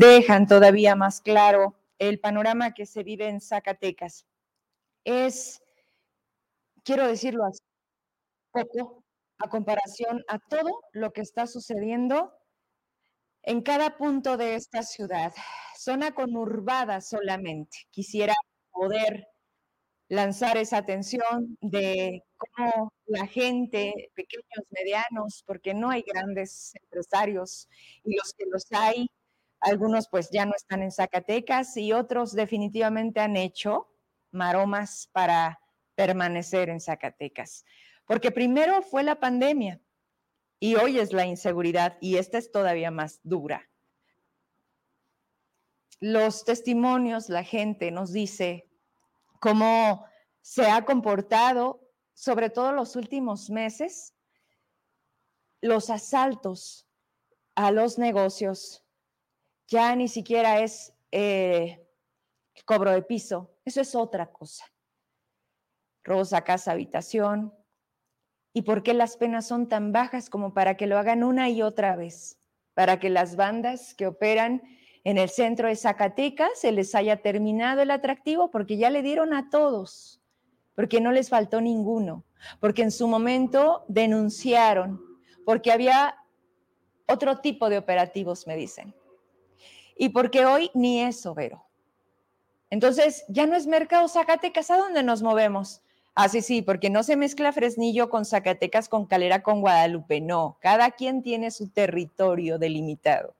dejan todavía más claro el panorama que se vive en Zacatecas. Es, quiero decirlo así, poco a comparación a todo lo que está sucediendo en cada punto de esta ciudad. Zona conurbada solamente. Quisiera poder lanzar esa atención de cómo la gente, pequeños, medianos, porque no hay grandes empresarios y los que los hay, algunos pues ya no están en Zacatecas y otros definitivamente han hecho maromas para permanecer en Zacatecas. Porque primero fue la pandemia y hoy es la inseguridad y esta es todavía más dura. Los testimonios, la gente nos dice cómo se ha comportado, sobre todo los últimos meses, los asaltos a los negocios. Ya ni siquiera es eh, cobro de piso, eso es otra cosa. Robos a casa, habitación. ¿Y por qué las penas son tan bajas como para que lo hagan una y otra vez? Para que las bandas que operan en el centro de Zacatecas se les haya terminado el atractivo porque ya le dieron a todos, porque no les faltó ninguno, porque en su momento denunciaron, porque había otro tipo de operativos, me dicen. Y porque hoy ni eso, Vero. Entonces, ya no es mercado Zacatecas, ¿a dónde nos movemos? Ah, sí, sí, porque no se mezcla Fresnillo con Zacatecas, con Calera, con Guadalupe, no. Cada quien tiene su territorio delimitado.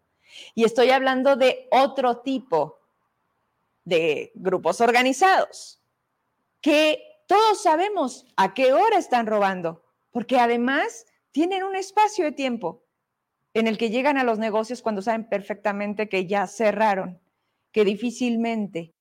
Y estoy hablando de otro tipo de grupos organizados, que todos sabemos a qué hora están robando, porque además tienen un espacio de tiempo en el que llegan a los negocios cuando saben perfectamente que ya cerraron, que difícilmente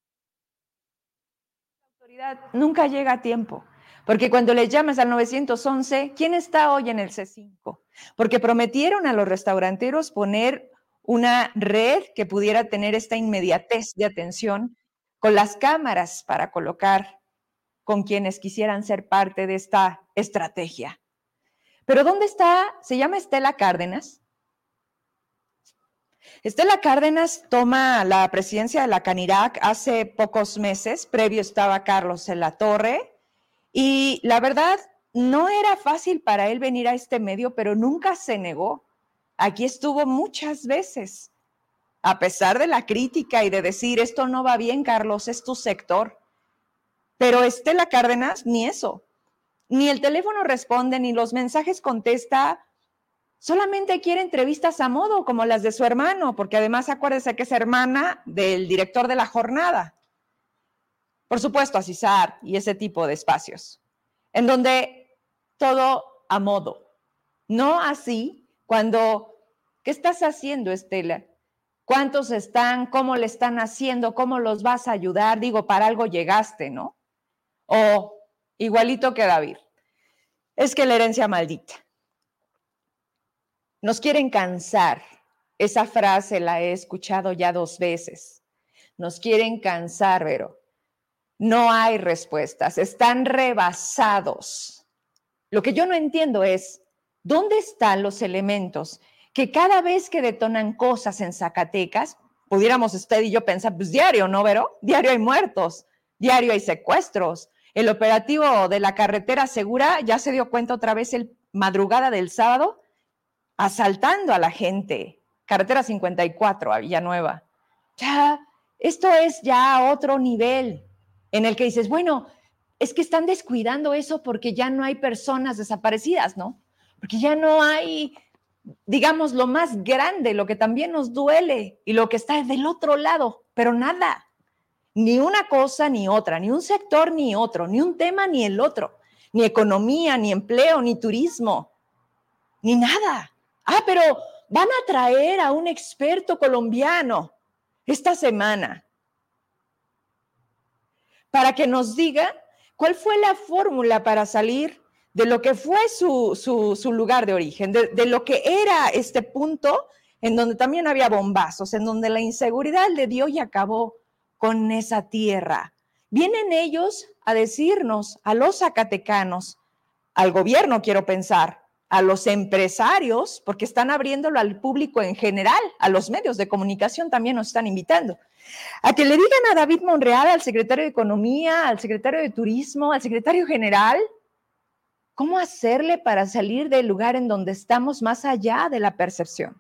la autoridad nunca llega a tiempo. Porque cuando les llamas al 911, ¿quién está hoy en el C5? Porque prometieron a los restauranteros poner una red que pudiera tener esta inmediatez de atención con las cámaras para colocar con quienes quisieran ser parte de esta estrategia. Pero ¿dónde está? Se llama Estela Cárdenas. Estela Cárdenas toma la presidencia de la Canirac hace pocos meses, previo estaba Carlos en la Torre, y la verdad no era fácil para él venir a este medio, pero nunca se negó. Aquí estuvo muchas veces, a pesar de la crítica y de decir, esto no va bien, Carlos, es tu sector. Pero Estela Cárdenas, ni eso. Ni el teléfono responde, ni los mensajes contesta. Solamente quiere entrevistas a modo, como las de su hermano, porque además acuérdese que es hermana del director de la jornada. Por supuesto, a CISAR y ese tipo de espacios, en donde todo a modo. No así cuando, ¿qué estás haciendo, Estela? ¿Cuántos están? ¿Cómo le están haciendo? ¿Cómo los vas a ayudar? Digo, para algo llegaste, ¿no? O igualito que David. Es que la herencia maldita. Nos quieren cansar. Esa frase la he escuchado ya dos veces. Nos quieren cansar, pero no hay respuestas. Están rebasados. Lo que yo no entiendo es, ¿Dónde están los elementos que cada vez que detonan cosas en Zacatecas, pudiéramos usted y yo pensar, pues diario, ¿no, Vero? Diario hay muertos, diario hay secuestros. El operativo de la carretera segura ya se dio cuenta otra vez el madrugada del sábado, asaltando a la gente. Carretera 54 a Villanueva. Ya, esto es ya otro nivel en el que dices, bueno, es que están descuidando eso porque ya no hay personas desaparecidas, ¿no? porque ya no hay, digamos, lo más grande, lo que también nos duele y lo que está del otro lado, pero nada, ni una cosa ni otra, ni un sector ni otro, ni un tema ni el otro, ni economía, ni empleo, ni turismo, ni nada. Ah, pero van a traer a un experto colombiano esta semana para que nos diga cuál fue la fórmula para salir de lo que fue su, lugar de origen, de, lo que era este punto en donde también había bombazos, en donde la inseguridad le dio y acabó con esa tierra. Vienen ellos a decirnos, a los zacatecanos, al gobierno quiero pensar, a los empresarios, porque están abriéndolo al público en general, a los medios de comunicación también nos están invitando, a que le digan a David Monreal, al secretario de Economía, al secretario de Turismo, al secretario general, cómo hacerle para salir del lugar en donde estamos más allá de la percepción,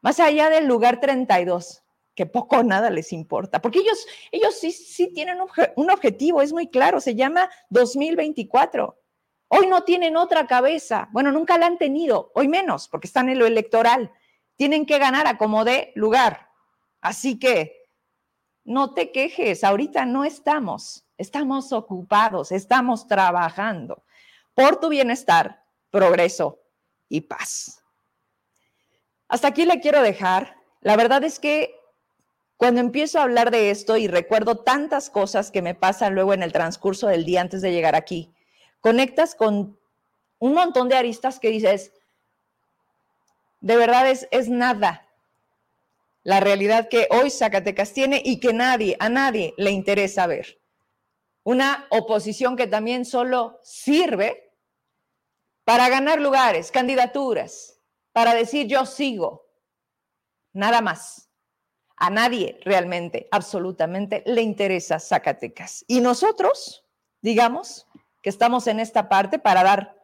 más allá del lugar 32, que poco o nada les importa, porque ellos, ellos sí, sí tienen un objetivo, es muy claro, se llama 2024 Hoy no tienen otra cabeza. Bueno, nunca la han tenido, hoy menos, porque están en lo electoral. Tienen que ganar a como de lugar. Así que no te quejes, ahorita no estamos, estamos ocupados, estamos trabajando por tu bienestar, progreso y paz. Hasta aquí le quiero dejar. La verdad es que cuando empiezo a hablar de esto y recuerdo tantas cosas que me pasan luego en el transcurso del día antes de llegar aquí, conectas con un montón de aristas que dices, de verdad es, es nada la realidad que hoy Zacatecas tiene y que nadie, a nadie le interesa ver. Una oposición que también solo sirve para ganar lugares, candidaturas, para decir yo sigo. Nada más. A nadie realmente, absolutamente, le interesa Zacatecas. Y nosotros, digamos, que estamos en esta parte para dar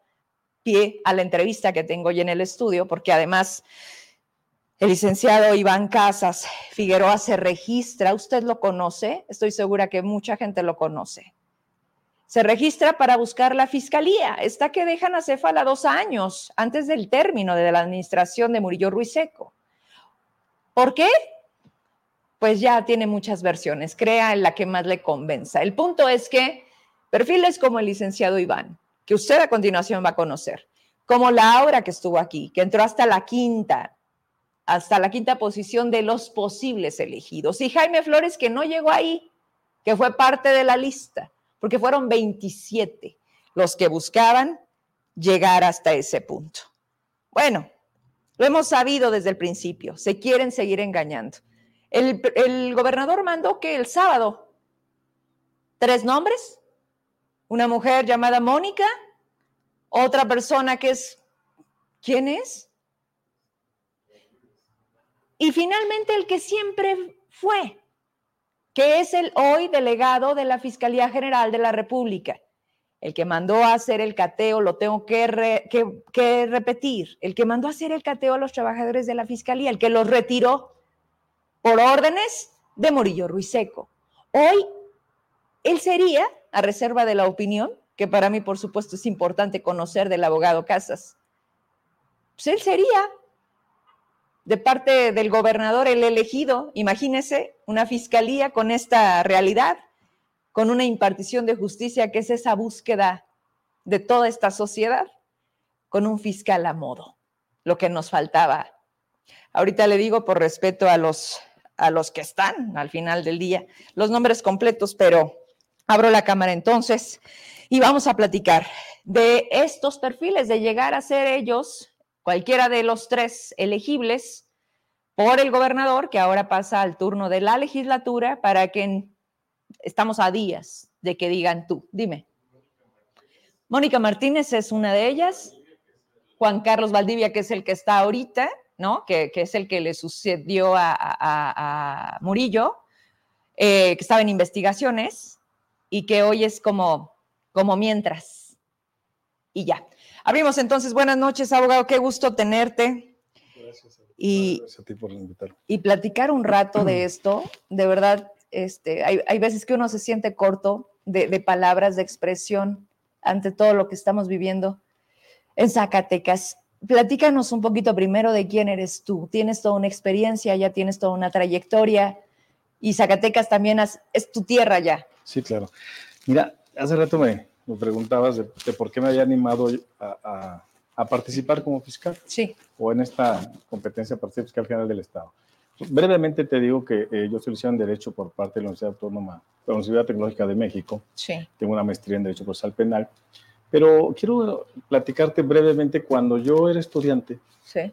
pie a la entrevista que tengo hoy en el estudio, porque además el licenciado Iván Casas Figueroa se registra, usted lo conoce, estoy segura que mucha gente lo conoce. Se registra para buscar la fiscalía. Está que dejan a Cefala dos años antes del término de la administración de Murillo Ruiseco. ¿Por qué? Pues ya tiene muchas versiones, crea en la que más le convenza. El punto es que Perfiles como el licenciado Iván, que usted a continuación va a conocer, como Laura que estuvo aquí, que entró hasta la quinta, hasta la quinta posición de los posibles elegidos, y Jaime Flores que no llegó ahí, que fue parte de la lista, porque fueron 27 los que buscaban llegar hasta ese punto. Bueno, lo hemos sabido desde el principio, se quieren seguir engañando. El, el gobernador mandó que el sábado, tres nombres, una mujer llamada Mónica, otra persona que es, ¿quién es? Y finalmente el que siempre fue, que es el hoy delegado de la Fiscalía General de la República, el que mandó a hacer el cateo, lo tengo que, que, repetir, el que mandó a hacer el cateo a los trabajadores de la Fiscalía, el que los retiró por órdenes de Murillo Ruiseco. Hoy él sería a reserva de la opinión, que para mí, por supuesto, es importante conocer del abogado Casas, pues él sería de parte del gobernador el elegido, imagínese, una fiscalía con esta realidad, con una impartición de justicia que es esa búsqueda de toda esta sociedad, con un fiscal a modo, lo que nos faltaba. Ahorita le digo por respeto a los, a los que están al final del día, los nombres completos, pero Abro la cámara entonces y vamos a platicar de estos perfiles, de llegar a ser ellos, cualquiera de los tres elegibles por el gobernador, que ahora pasa al turno de la legislatura, para que estamos a días de que digan tú. Dime. Mónica Martínez es una de ellas. Juan Carlos Valdivia, que es el que está ahorita, ¿no? Que, es el que le sucedió a, Murillo, eh, que estaba en investigaciones y que hoy es como, como mientras. Y ya. Abrimos entonces. Buenas noches, abogado. Qué gusto tenerte. Gracias. Y, a ti por invitarme. Y platicar un rato de esto. De verdad, este, hay, hay veces que uno se siente corto de, de palabras, de expresión ante todo lo que estamos viviendo en Zacatecas. Platícanos un poquito primero de quién eres tú. Tienes toda una experiencia, ya tienes toda una trayectoria y Zacatecas también es tu tierra ya. Sí, claro. Mira, hace rato me, preguntabas de, por qué me había animado a, participar como fiscal. Sí. O en esta competencia para ser fiscal general del Estado. Brevemente te digo que eh, yo soy licenciado en Derecho por parte de la Universidad Autónoma, de la Universidad Tecnológica de México. Sí. Tengo una maestría en Derecho Procesal Penal. Pero quiero platicarte brevemente cuando yo era estudiante. Sí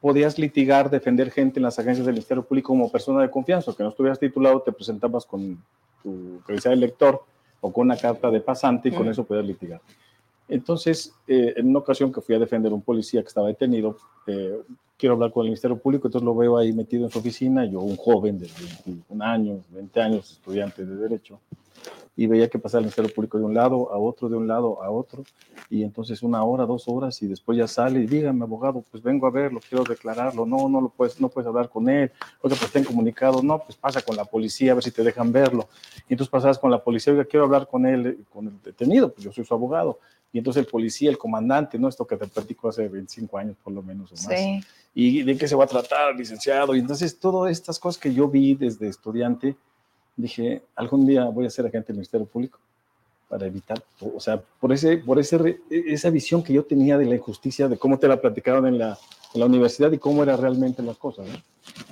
podías litigar, defender gente en las agencias del Ministerio Público como persona de confianza, que no estuvieras titulado, te presentabas con tu credencial de lector o con una carta de pasante y con eso podías litigar. Entonces, eh, en una ocasión que fui a defender a un policía que estaba detenido, eh, quiero hablar con el Ministerio Público, entonces lo veo ahí metido en su oficina, yo un joven de 21 años, 20 años, estudiante de Derecho, y veía que pasaba el Ministerio Público de un lado a otro, de un lado a otro, y entonces una hora, dos horas, y después ya sale y dígame, abogado, pues vengo a verlo, quiero declararlo, no, no lo puedes, no puedes hablar con él, oiga, pues ten comunicado, no, pues pasa con la policía a ver si te dejan verlo, y entonces pasabas con la policía, oiga, quiero hablar con él, con el detenido, pues yo soy su abogado, y entonces el policía, el comandante, ¿no? Esto que te platico hace 25 años por lo menos o más. Sí. Y de qué se va a tratar, licenciado. Y entonces todas estas cosas que yo vi desde estudiante, dije, algún día voy a ser agente del Ministerio Público para evitar, o sea, por, ese, por ese, esa visión que yo tenía de la injusticia, de cómo te la platicaron en la, en la universidad y cómo eran realmente las cosas. ¿no?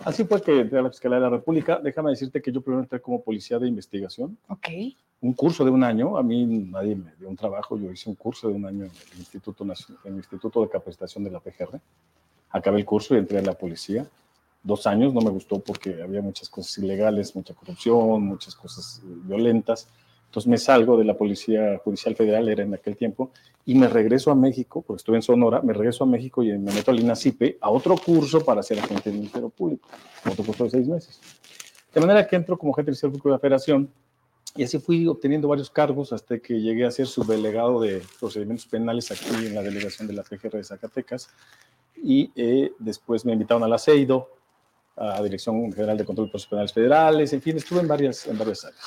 Así fue que entré a la Fiscalía de la República. Déjame decirte que yo primero entré como policía de investigación. Ok. Un curso de un año. A mí nadie me dio un trabajo. Yo hice un curso de un año en el Instituto, en el Instituto de Capacitación de la PGR. Acabé el curso y entré a la policía. Dos años no me gustó porque había muchas cosas ilegales, mucha corrupción, muchas cosas eh, violentas. Entonces me salgo de la Policía Judicial Federal, era en aquel tiempo, y me regreso a México, porque estuve en Sonora, me regreso a México y me meto al INACIPE a otro curso para ser agente del Ministerio Público, otro curso de seis meses. De manera que entro como agente del Ministerio Público de la Federación y así fui obteniendo varios cargos hasta que llegué a ser subdelegado de procedimientos penales aquí en la delegación de la PGR de Zacatecas y eh, después me invitaron a la CEIDO, a Dirección General de Control de Procesos Penales Federales, en fin, estuve en varias, en varias áreas.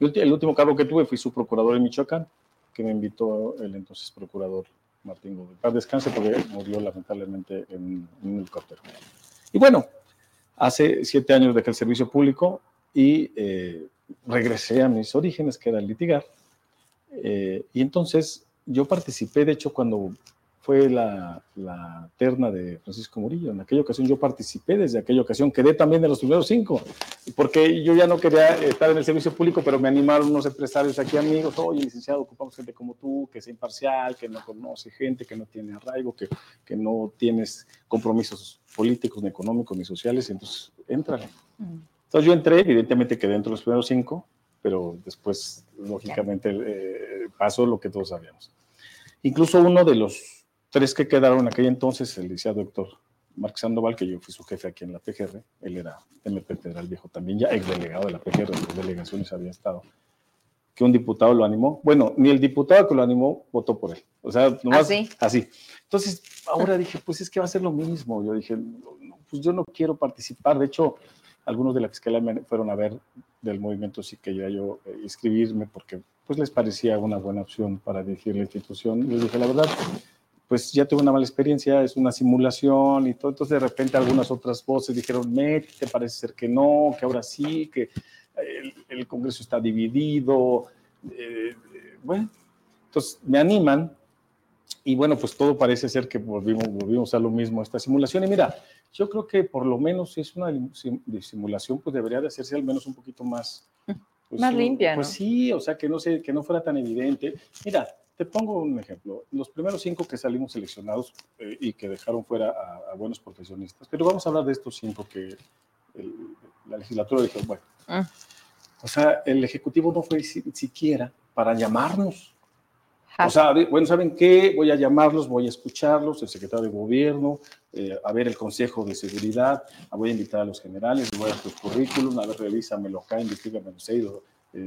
El último cargo que tuve fui su procurador en Michoacán, que me invitó el entonces procurador Martín Gómez. Para descanse porque murió lamentablemente en, un helicóptero. Y bueno, hace siete años dejé el servicio público y eh, regresé a mis orígenes, que era litigar. Eh, y entonces yo participé, de hecho, cuando fue la, la, terna de Francisco Murillo. En aquella ocasión yo participé, desde aquella ocasión quedé también de los primeros cinco, porque yo ya no quería estar en el servicio público, pero me animaron unos empresarios aquí, amigos, oye, licenciado, ocupamos gente como tú, que sea imparcial, que no conoce gente, que no tiene arraigo, que, que no tienes compromisos políticos, ni económicos, ni sociales, entonces, éntrale. Mm. Entonces yo entré, evidentemente quedé dentro de los primeros cinco, pero después, lógicamente, eh, pasó lo que todos sabíamos. Incluso uno de los tres que quedaron en aquel entonces, el licenciado doctor Marc Sandoval, que yo fui su jefe aquí en la PGR, él era MP Federal Viejo también, ya ex delegado de la PGR, de las delegaciones había estado, que un diputado lo animó. Bueno, ni el diputado que lo animó votó por él. O sea, nomás ¿Así? así. Entonces, ahora dije, pues es que va a ser lo mismo. Yo dije, pues yo no quiero participar. De hecho, algunos de la fiscalía me fueron a ver del movimiento sí que yo eh, inscribirme porque pues les parecía una buena opción para dirigir la institución. Les dije, la verdad, pues ya tuve una mala experiencia, es una simulación y todo. Entonces de repente algunas otras voces dijeron, te parece ser que no, que ahora sí, que el, Congreso está dividido. Eh, bueno, entonces me animan y bueno, pues todo parece ser que volvimos, volvimos a lo mismo, esta simulación. Y mira, yo creo que por lo menos si es una simulación, pues debería de hacerse al menos un poquito más... Pues, más limpia, Pues sí, o sea, que no, sé, que no fuera tan evidente. Mira, te pongo un ejemplo. Los primeros cinco que salimos seleccionados eh, y que dejaron fuera a, buenos profesionistas, pero vamos a hablar de estos cinco que la legislatura dijo, bueno, ah. o sea, el Ejecutivo no fue siquiera para llamarnos. O sea, bueno, ¿saben qué? Voy a llamarlos, voy a escucharlos, el secretario de Gobierno, eh, a ver el Consejo de Seguridad, voy a invitar a los generales, voy a dar sus currículum, a ver, revísamelo acá, investigame, no sé, eh,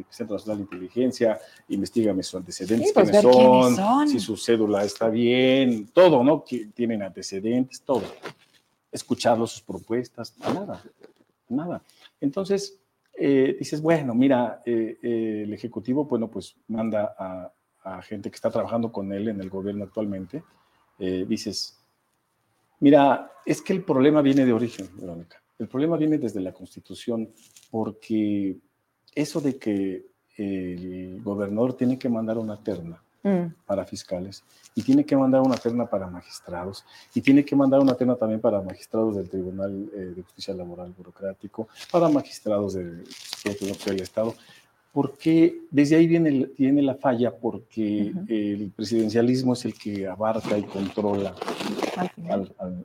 Centro Nacional de Inteligencia, investigame sus antecedentes, pues, quiénes, son, si su cédula está bien, todo, ¿no? Tienen antecedentes, todo. Escucharlos, sus propuestas, nada, nada. Entonces, eh, dices, bueno, mira, eh, el Ejecutivo, bueno, pues manda a, a, gente que está trabajando con él en el gobierno actualmente, dices, mira, es que el problema viene de origen, Verónica. El problema viene desde la Constitución, porque eso de que el gobernador tiene que mandar una terna mm. para fiscales y tiene que mandar una terna para magistrados y tiene que mandar una terna también para magistrados del Tribunal eh, de Justicia Laboral Burocrático, para magistrados del, del Estado, porque desde ahí viene, viene la falla, porque el presidencialismo es el que abarca y controla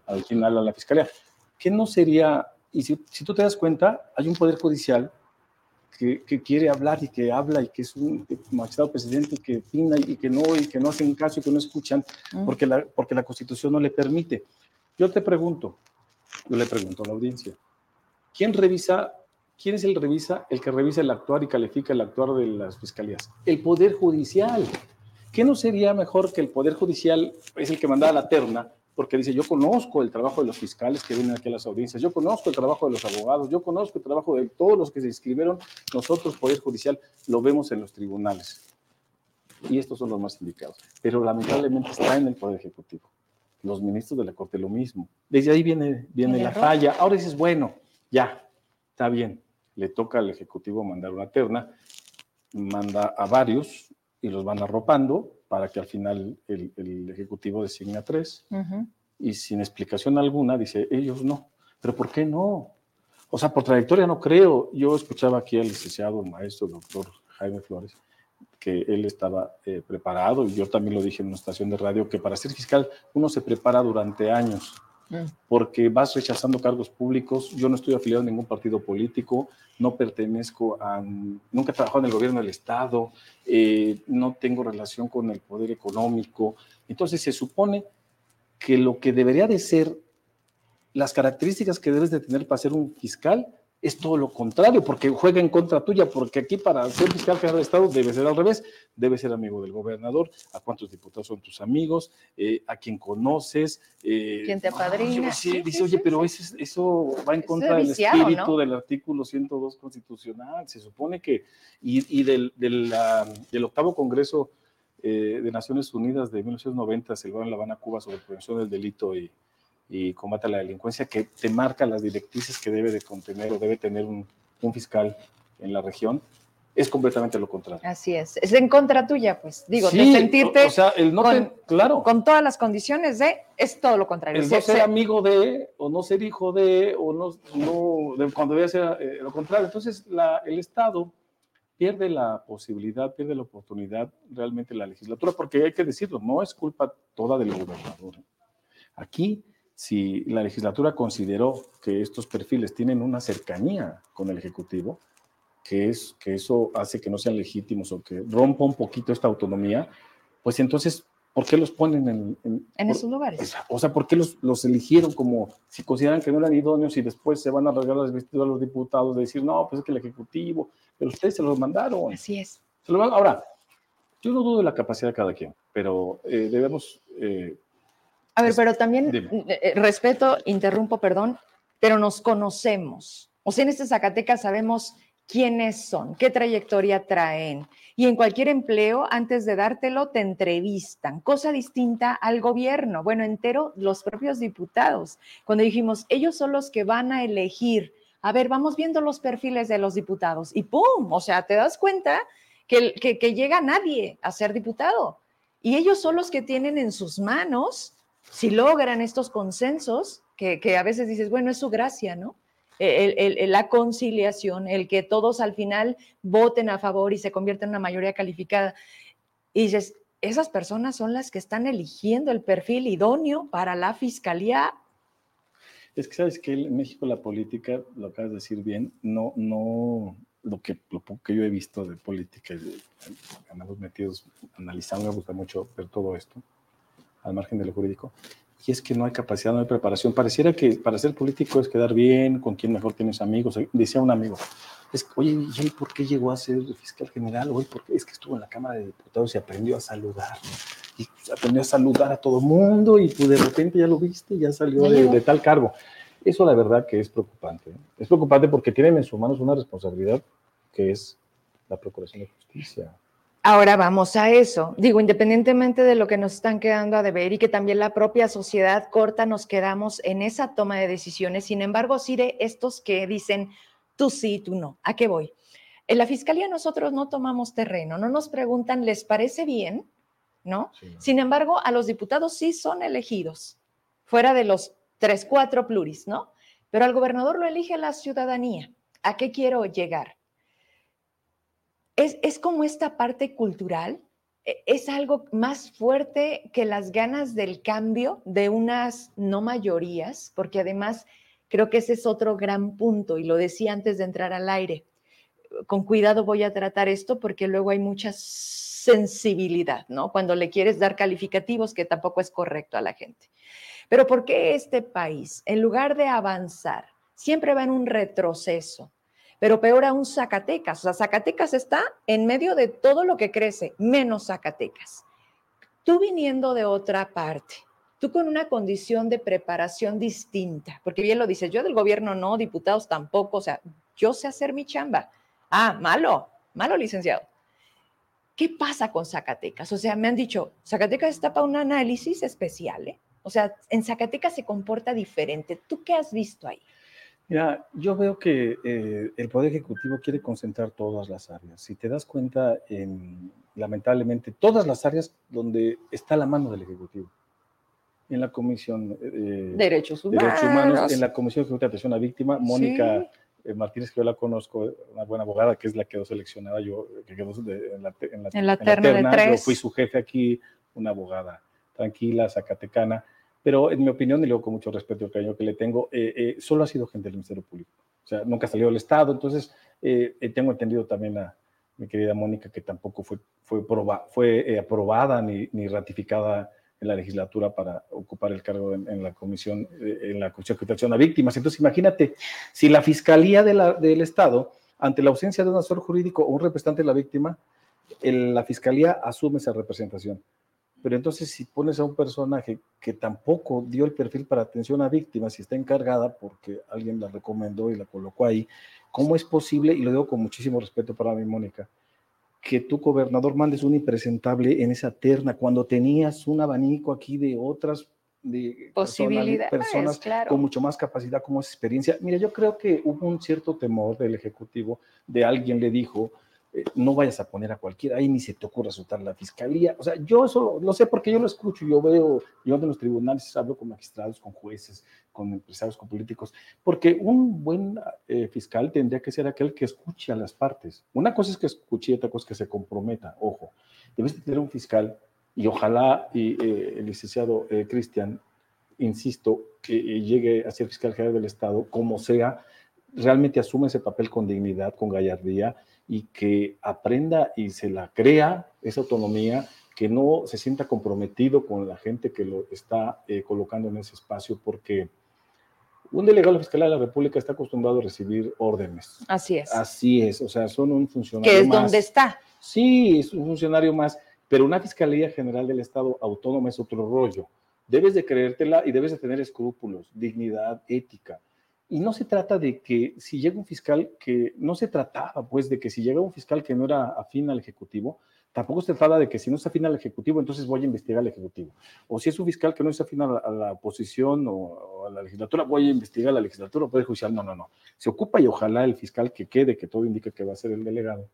al final, a la fiscalía. ¿Qué no sería, y si, si tú te das cuenta, hay un poder judicial que, quiere hablar y que habla y que es un magistrado presidente que opina y que no, y que no hacen caso y que no escuchan mm. porque, la, porque la constitución no le permite. Yo te pregunto, yo le pregunto a la audiencia, ¿quién revisa, quién es el revisa, el que revisa el actuar y califica el actuar de las fiscalías? El Poder Judicial. ¿Qué no sería mejor que el Poder Judicial es el que manda la terna porque dice, yo conozco el trabajo de los fiscales que vienen aquí a las audiencias, yo conozco el trabajo de los abogados, yo conozco el trabajo de todos los que se inscribieron, nosotros, Poder Judicial, lo vemos en los tribunales. Y estos son los más indicados. Pero lamentablemente está en el Poder Ejecutivo. Los ministros de la Corte lo mismo. Desde ahí viene, viene la falla. Ahora dices, bueno, ya, está bien. Le toca al Ejecutivo mandar una terna, manda a varios y los van arropando para que al final el, Ejecutivo designe a tres. Y sin explicación alguna dice, ellos no. ¿Pero por qué no? O sea, por trayectoria no creo. Yo escuchaba aquí al licenciado, maestro, doctor Jaime Flores, que él estaba eh, preparado, y yo también lo dije en una estación de radio, que para ser fiscal uno se prepara durante años porque vas rechazando cargos públicos. Yo no estoy afiliado a ningún partido político, no pertenezco a, nunca he trabajado en el gobierno del Estado, eh, no tengo relación con el poder económico. Entonces se supone que lo que debería de ser las características que debes de tener para ser un fiscal es todo lo contrario, porque juega en contra tuya, porque aquí para ser fiscal general del Estado debe ser al revés, debe ser amigo del gobernador, a cuántos diputados son tus amigos, eh, a quién conoces. Eh, ¿Quién te apadrina? Sí, dice, oye, pero eso, va en contra del espíritu del artículo 102 constitucional, se supone que, y, del, del, octavo Congreso eh, de Naciones Unidas de 1990, celebrado en La Habana, Cuba, sobre prevención del delito y y combate la delincuencia, que te marca las directrices que debe de contener o debe tener un, fiscal en la región, es completamente lo contrario. Así es, es en contra tuya, pues, digo, de sentirte o, sea, el no con, claro. con todas las condiciones de, es todo lo contrario. El no ser, amigo de, o no ser hijo de, o no, no cuando debe ser eh, lo contrario. Entonces, la, el Estado pierde la posibilidad, pierde la oportunidad realmente la legislatura, porque hay que decirlo, no es culpa toda del gobernador. Aquí si la legislatura consideró que estos perfiles tienen una cercanía con el Ejecutivo, que, es, que eso hace que no sean legítimos o que rompa un poquito esta autonomía, pues entonces, ¿por qué los ponen en, en, esos lugares? O sea, ¿por qué los, los, eligieron como si consideran que no eran idóneos y después se van a rasgar las vestiduras a los diputados de decir, no, pues es que el Ejecutivo, pero ustedes se los mandaron. Así es. Ahora, yo no dudo de la capacidad de cada quien, pero eh, debemos eh, a ver, pero también eh, eh, respeto, interrumpo, perdón, pero nos conocemos. O sea, en este Zacatecas sabemos quiénes son, qué trayectoria traen. Y en cualquier empleo, antes de dártelo, te entrevistan, cosa distinta al gobierno. Bueno, entero los propios diputados. Cuando dijimos, ellos son los que van a elegir. A ver, vamos viendo los perfiles de los diputados y ¡pum! O sea, te das cuenta que, que, que llega nadie a ser diputado. Y ellos son los que tienen en sus manos si logran estos consensos, que, a veces dices, bueno, es su gracia, ¿no? la conciliación, el que todos al final voten a favor y se convierta en una mayoría calificada. Y dices, esas personas son las que están eligiendo el perfil idóneo para la fiscalía. Es que sabes que en México la política, lo acabas de decir bien, no, no, lo que, lo que yo he visto de política, andamos metidos analizando, me gusta mucho ver todo esto al margen de lo jurídico. Y es que no hay capacidad, no hay preparación. Pareciera que para ser político es quedar bien, con quien mejor tienes amigos. Decía un amigo, es, oye, ¿y él por qué llegó a ser fiscal general? Oye, porque es que estuvo en la Cámara de Diputados y aprendió a saludar. Y aprendió a saludar a todo mundo y pues de repente ya lo viste, ya salió de, tal cargo. Eso la verdad que es preocupante. ¿eh? Es preocupante porque tienen en sus manos una responsabilidad que es la Procuración de Justicia. Ahora vamos a eso. Digo, independientemente de lo que nos están quedando a deber y que también la propia sociedad corta nos quedamos en esa toma de decisiones. Sin embargo, sí de estos que dicen tú sí, tú no. ¿A qué voy? En la fiscalía nosotros no tomamos terreno, no nos preguntan, ¿les parece bien? ¿No? Sin embargo, a los diputados sí son elegidos, fuera de los tres, cuatro pluris, ¿no? Pero al gobernador lo elige la ciudadanía. ¿A qué quiero llegar? Es, como esta parte cultural, e, es algo más fuerte que las ganas del cambio de unas no mayorías, porque además creo que ese es otro gran punto, y lo decía antes de entrar al aire. con cuidado voy a tratar esto porque luego hay mucha sensibilidad, ¿no? Cuando le quieres dar calificativos que tampoco es correcto a la gente. Pero ¿por qué este país, en lugar de avanzar, siempre va en un retroceso? Pero peor aún Zacatecas. O sea, Zacatecas está en medio de todo lo que crece, menos Zacatecas. Tú viniendo de otra parte, tú con una condición de preparación distinta, porque bien lo dices, yo del gobierno no, diputados tampoco, o sea, yo sé hacer mi chamba. Ah, malo, malo licenciado. ¿Qué pasa con Zacatecas? O sea, me han dicho, Zacatecas está para un análisis especial, ¿eh? O sea, en Zacatecas se comporta diferente. ¿Tú qué has visto ahí? Mira, yo veo que eh, el Poder Ejecutivo quiere concentrar todas las áreas. Si te das cuenta, en, lamentablemente, todas las áreas donde está la mano del Ejecutivo. En la Comisión eh, Derechos, Humanos. Humanos, en la Comisión de Atención a Víctima, Mónica eh, Martínez, que yo la conozco, una buena abogada, que es la que quedó seleccionada, yo, que quedó en, la, en, la, terna, de yo fui su jefe aquí, una abogada tranquila, zacatecana, pero en mi opinión, y luego con mucho respeto y el cariño que le tengo, eh, eh, solo ha sido gente del Ministerio Público, o sea, nunca ha salido del Estado, entonces tengo entendido también a mi querida Mónica que tampoco fue, fue, fue aprobada ni, ni ratificada en la legislatura para ocupar el cargo en, la comisión, eh, en la Comisión de Protección a Víctimas. Entonces, imagínate, si la Fiscalía del Estado, ante la ausencia de un asesor jurídico o un representante de la víctima, la Fiscalía asume esa representación. Pero entonces, si pones a un personaje que tampoco dio el perfil para atención a víctimas y está encargada porque alguien la recomendó y la colocó ahí, ¿cómo es posible? Y lo digo con muchísimo respeto para mí, Mónica, que tu gobernador mandes un impresentable en esa terna cuando tenías un abanico aquí de otras de posibilidades, personas, con mucho más capacidad, como experiencia. Mira, yo creo que hubo un cierto temor del Ejecutivo, de alguien le dijo, eh, no vayas a poner a cualquiera, ahí ni se te ocurra soltar la fiscalía. O sea, yo eso lo, sé porque yo lo escucho, yo veo, yo en los tribunales hablo con magistrados, con jueces, con empresarios, con políticos, porque un buen eh, fiscal tendría que ser aquel que escuche a las partes. Una cosa es que escuche y otra cosa es que se comprometa, ojo. Debes de tener un fiscal y ojalá y, eh, el licenciado Cristian, insisto, que llegue a ser fiscal general del Estado, como sea, realmente asume ese papel con dignidad, con gallardía y que aprenda y se la crea esa autonomía, que no se sienta comprometido con la gente que lo está eh, colocando en ese espacio, porque un delegado de la Fiscalía de la República está acostumbrado a recibir órdenes. Así es. Así es, o sea, son un funcionario más. ¿Qué es donde está? Sí, es un funcionario más, pero una Fiscalía General del Estado autónoma es otro rollo. Debes de creértela y debes de tener escrúpulos, dignidad, ética y no se trata de que si llega un fiscal que no se trataba, pues, de que si llega un fiscal que no era afín al Ejecutivo, tampoco se trata de que si no es afín al Ejecutivo, entonces voy a investigar al Ejecutivo. O si es un fiscal que no es afín a la, oposición o, a la legislatura, voy a investigar a la legislatura o Poder Judicial. No, no, no. Se ocupa y ojalá el fiscal que quede, que todo indica que va a ser el delegado,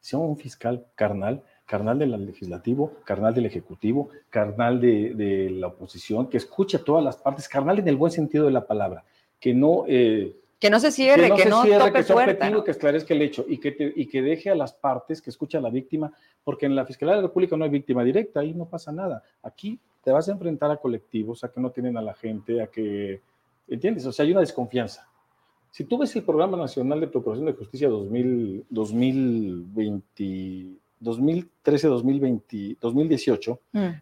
sea un fiscal carnal, carnal del legislativo, carnal del ejecutivo, carnal de, de la oposición, que escucha todas las partes, carnal en el buen sentido de la palabra que no... Eh, que no se cierre, que no, se tope que sea que esclarezca el hecho y que, y que deje a las partes, que escuche a la víctima, porque en la Fiscalía de la República no hay víctima directa, ahí no pasa nada. Aquí te vas a enfrentar a colectivos, a que no tienen a la gente, a que, ¿entiendes? O sea, hay una desconfianza. Si tú ves el Programa Nacional de Procuración de Justicia 2000, 2020, 2013, 2020, 2018,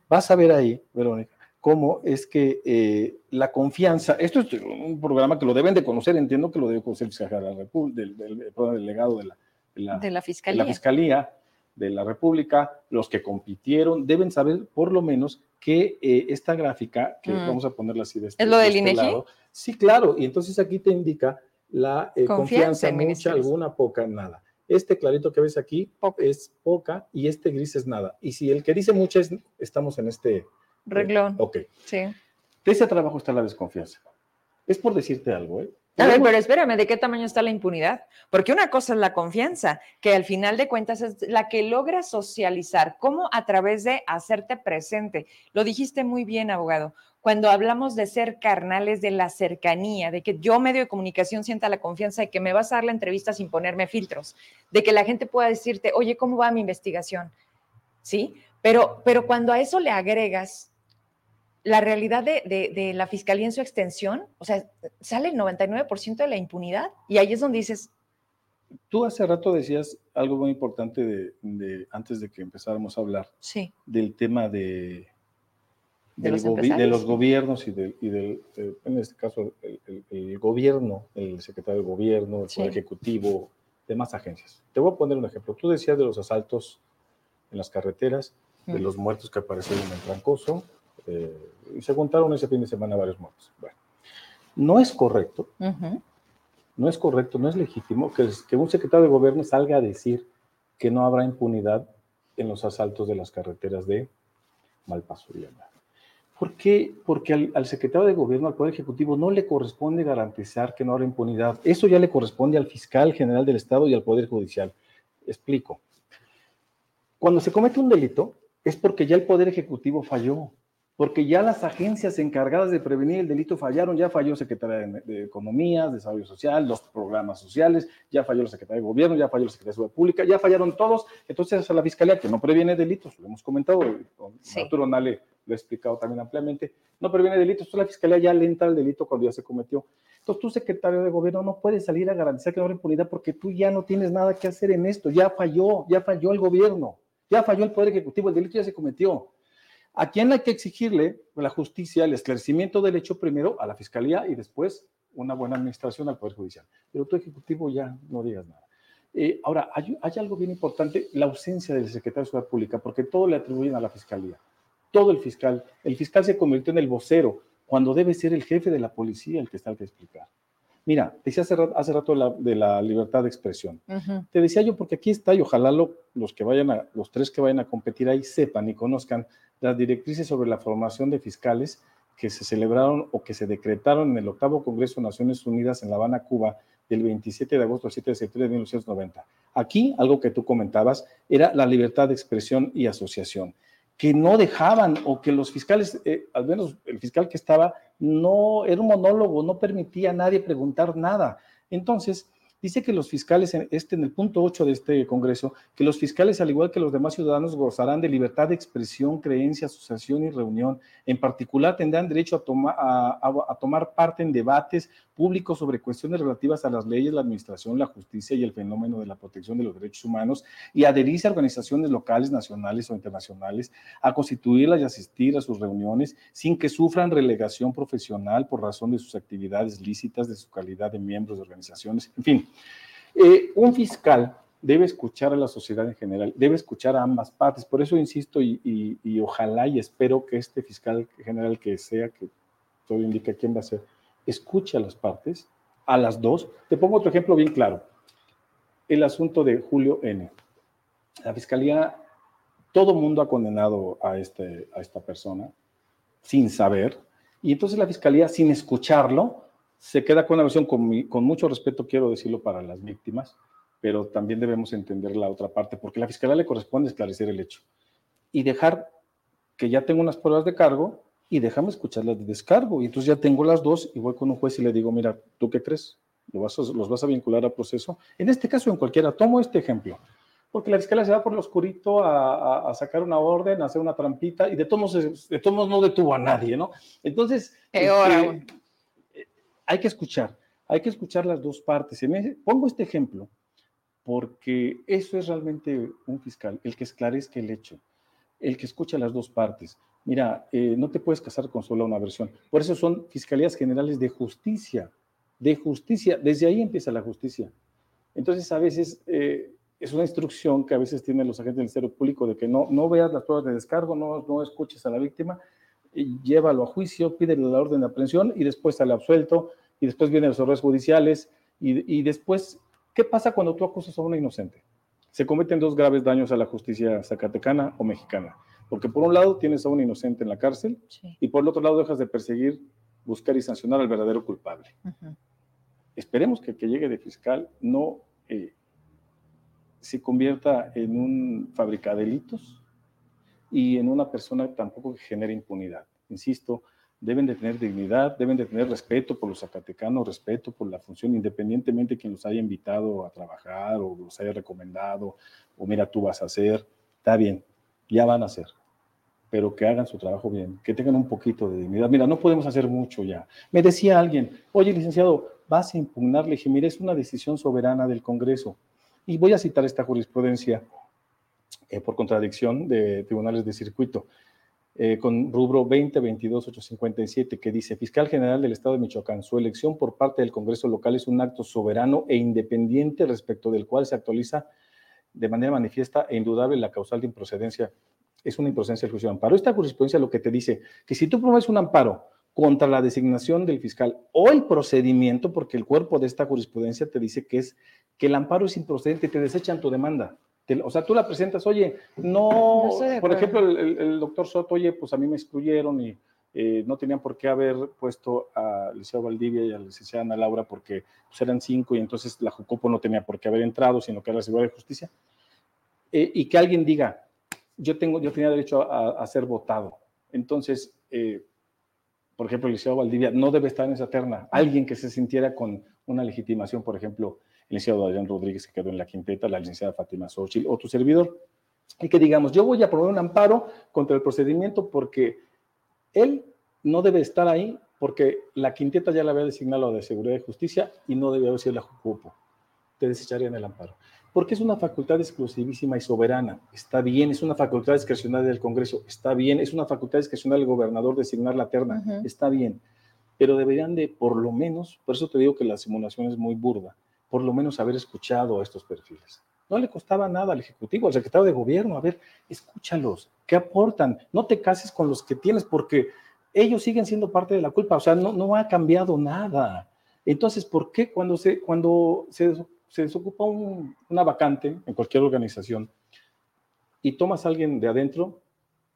vas a ver ahí, Verónica, cómo es que eh, la confianza, esto es un programa que lo deben de conocer, entiendo que lo debe conocer el del, del, delegado de la, de la, fiscalía. de la Fiscalía de la República, los que compitieron, deben saber por lo menos que eh, esta gráfica, que mm. vamos a ponerla así de este, ¿Es lo del este INEGI? sí, claro, y entonces aquí te indica la eh, confianza, mucha, alguna, poca, nada. Este clarito que ves aquí es poca y este gris es nada. Y si el que dice mucha es, estamos en este Reglón. Ok. Sí. De ese trabajo está la desconfianza. Es por decirte algo, ¿eh? A ver, pero espérame, ¿de qué tamaño está la impunidad? Porque una cosa es la confianza, que al final de cuentas es la que logra socializar, cómo a través de hacerte presente. Lo dijiste muy bien, abogado. Cuando hablamos de ser carnales de la cercanía, de que yo, medio de comunicación, sienta la confianza de que me vas a dar la entrevista sin ponerme filtros, de que la gente pueda decirte, oye, ¿cómo va mi investigación? ¿Sí? Pero, pero cuando a eso le agregas la realidad de, la fiscalía en su extensión, o sea, sale el 99% de la impunidad y ahí es donde dices, tú hace rato decías algo muy importante de, antes de que empezáramos a hablar sí. del tema de, los gobiernos y, del, y del eh, en este caso, el, el- el gobierno, el secretario de gobierno, el Sí. Ejecutivo, demás agencias. Te voy a poner un ejemplo. Tú decías de los asaltos en las carreteras, de Mm. los muertos que aparecieron en Trancoso, eh, y se contaron ese fin de semana varios muertos. Bueno, no es correcto, no es correcto, no es legítimo que, que un secretario de gobierno salga a decir que no habrá impunidad en los asaltos de las carreteras de Malpaso y. ¿Por qué? Porque al, al secretario de gobierno, al Poder Ejecutivo, no le corresponde garantizar que no habrá impunidad. Eso ya le corresponde al fiscal general del Estado y al Poder Judicial. Explico. Cuando se comete un delito, es porque ya el Poder Ejecutivo falló, porque ya las agencias encargadas de prevenir el delito fallaron, ya falló Secretaría de, de Economía, Desarrollo Social, los programas sociales, ya falló la Secretaría de Gobierno, ya falló la Secretaría de Seguridad Pública, ya fallaron todos, entonces a la Fiscalía, que no previene delitos, lo hemos comentado, con Sí. Arturo Nale lo ha explicado también ampliamente, no previene delitos, entonces la Fiscalía ya le entra el delito cuando ya se cometió. Entonces tú, secretario de Gobierno, no puedes salir a garantizar que no habrá impunidad porque tú ya no tienes nada que hacer en esto, ya falló, ya falló el Gobierno, ya falló el Poder Ejecutivo, el delito ya se cometió. ¿A quién hay que exigirle la justicia, el esclarecimiento del hecho primero a la Fiscalía y después una buena administración al Poder Judicial? Pero tu Ejecutivo ya no digas nada. Eh, ahora, hay, hay algo bien importante, la ausencia del secretario de Seguridad Pública, porque todo le atribuyen a la Fiscalía. Todo el fiscal. El fiscal se convirtió en el vocero, cuando debe ser el jefe de la policía el que está al que explicar. Mira, decía hace rato, hace rato la- de la libertad de expresión. Te decía yo, porque aquí está, y ojalá lo- los que vayan a, los tres que vayan a competir ahí sepan y conozcan las directrices sobre la formación de fiscales que se celebraron o que se decretaron en el octavo Congreso de Naciones Unidas en La Habana, Cuba, del 27 de agosto al 7 de septiembre de 1990. Aquí, algo que tú comentabas, era la libertad de expresión y asociación, que no dejaban o que los fiscales, eh, al menos el fiscal que estaba, no era un monólogo, no permitía a nadie preguntar nada. Entonces, dice que los fiscales, en, este, en el punto 8 de este Congreso, que los fiscales, al igual que los demás ciudadanos, gozarán de libertad de expresión, creencia, asociación y reunión. En particular, tendrán derecho a, a tomar parte en debates públicos sobre cuestiones relativas a las leyes, la administración, la justicia y el fenómeno de la protección de los derechos humanos y adherirse a organizaciones locales, nacionales o internacionales, a constituirlas y asistir a sus reuniones sin que sufran relegación profesional por razón de sus actividades lícitas, de su calidad de miembros de organizaciones, en fin. Eh, un fiscal debe escuchar a la sociedad en general, debe escuchar a ambas partes. Por eso insisto y, y, y, ojalá y espero que este fiscal general que sea, que todo indica quién va a ser, escuche a las partes, a las dos. Te pongo otro ejemplo bien claro. El asunto de Julio N. La fiscalía, todo mundo ha condenado a, este, a esta persona sin saber, y entonces la fiscalía, sin escucharlo, se queda con una versión, con, mucho respeto quiero decirlo para las víctimas, pero también debemos entender la otra parte, porque a la fiscalía le corresponde esclarecer el hecho y dejar que ya tengo unas pruebas de cargo y déjame escuchar las de descargo. Y entonces ya tengo las dos y voy con un juez y le digo, mira, ¿tú qué crees? ¿Lo vas a, ¿Los vas a vincular al proceso? En este caso, en cualquiera, tomo este ejemplo, porque la fiscalía se va por lo oscurito a, a, a sacar una orden, a hacer una trampita y de todos, de todos no detuvo a nadie, ¿no? Entonces, este, aún. hay que escuchar, hay que escuchar las dos partes. Me, pongo este ejemplo porque eso es realmente un fiscal, el que esclarezca el hecho, el que escucha las dos partes. Mira, eh, no te puedes casar con solo una versión. Por eso son fiscalías generales de justicia, de justicia. Desde ahí empieza la justicia. Entonces, a veces eh, es una instrucción que a veces tienen los agentes del Ministerio Público de que no, no veas las pruebas de descargo, no, no escuches a la víctima, llévalo a juicio, pídele la orden de aprehensión y después sale absuelto y después vienen los errores judiciales y, y después, ¿qué pasa cuando tú acusas a una inocente? Se cometen dos graves daños a la justicia zacatecana o mexicana. Porque por un lado tienes a un inocente en la cárcel sí. y por el otro lado dejas de perseguir, buscar y sancionar al verdadero culpable. Uh -huh. Esperemos que el que llegue de fiscal no eh, se convierta en un fabricadelitos y en una persona tampoco que genere impunidad. Insisto, deben de tener dignidad, deben de tener respeto por los zacatecanos, respeto por la función, independientemente de quien los haya invitado a trabajar o los haya recomendado, o mira, tú vas a hacer, está bien, ya van a hacer, pero que hagan su trabajo bien, que tengan un poquito de dignidad. Mira, no podemos hacer mucho ya. Me decía alguien, oye, licenciado, vas a impugnar. Le dije, mire, es una decisión soberana del Congreso. Y voy a citar esta jurisprudencia eh, por contradicción de tribunales de circuito. Eh, con rubro 20-22-857, que dice, Fiscal General del Estado de Michoacán, su elección por parte del Congreso local es un acto soberano e independiente respecto del cual se actualiza de manera manifiesta e indudable la causal de improcedencia. Es una improcedencia del juicio de amparo. Esta jurisprudencia lo que te dice, que si tú promueves un amparo contra la designación del fiscal o el procedimiento, porque el cuerpo de esta jurisprudencia te dice que es que el amparo es improcedente, te desechan tu demanda o sea, tú la presentas, oye, no, por ejemplo, el, doctor Soto, oye, pues a mí me excluyeron y eh, no tenían por qué haber puesto a Liceo Valdivia y a la licenciada Ana Laura porque pues, eran cinco y entonces la Jucopo no tenía por qué haber entrado, sino que era la Seguridad de Justicia. Eh, y que alguien diga, yo, tengo, yo tenía derecho a, ser votado. Entonces, eh, por ejemplo, el Liceo Valdivia no debe estar en esa terna. Alguien que se sintiera con una legitimación, por ejemplo, el licenciado Adrián Rodríguez, que quedó en la quinteta, la licenciada Fátima Xochitl o tu servidor, y que digamos, yo voy a promover un amparo contra el procedimiento porque él no debe estar ahí porque la quinteta ya la había designado de Seguridad y Justicia y no debe haber sido la JUCUPO. Te desecharían el amparo. Porque es una facultad exclusivísima y soberana. Está bien, es una facultad discrecional del Congreso. Está bien, es una facultad discrecional del gobernador designar la terna. Está bien. Pero deberían de, por lo menos, por eso te digo que la simulación es muy burda, por lo menos haber escuchado a estos perfiles. No le costaba nada al Ejecutivo, al secretario de Gobierno, a ver, escúchalos, ¿qué aportan? No te cases con los que tienes porque ellos siguen siendo parte de la culpa, o sea, no, no ha cambiado nada. Entonces, ¿por qué cuando se, cuando se, se desocupa una vacante en cualquier organización y tomas a alguien de adentro,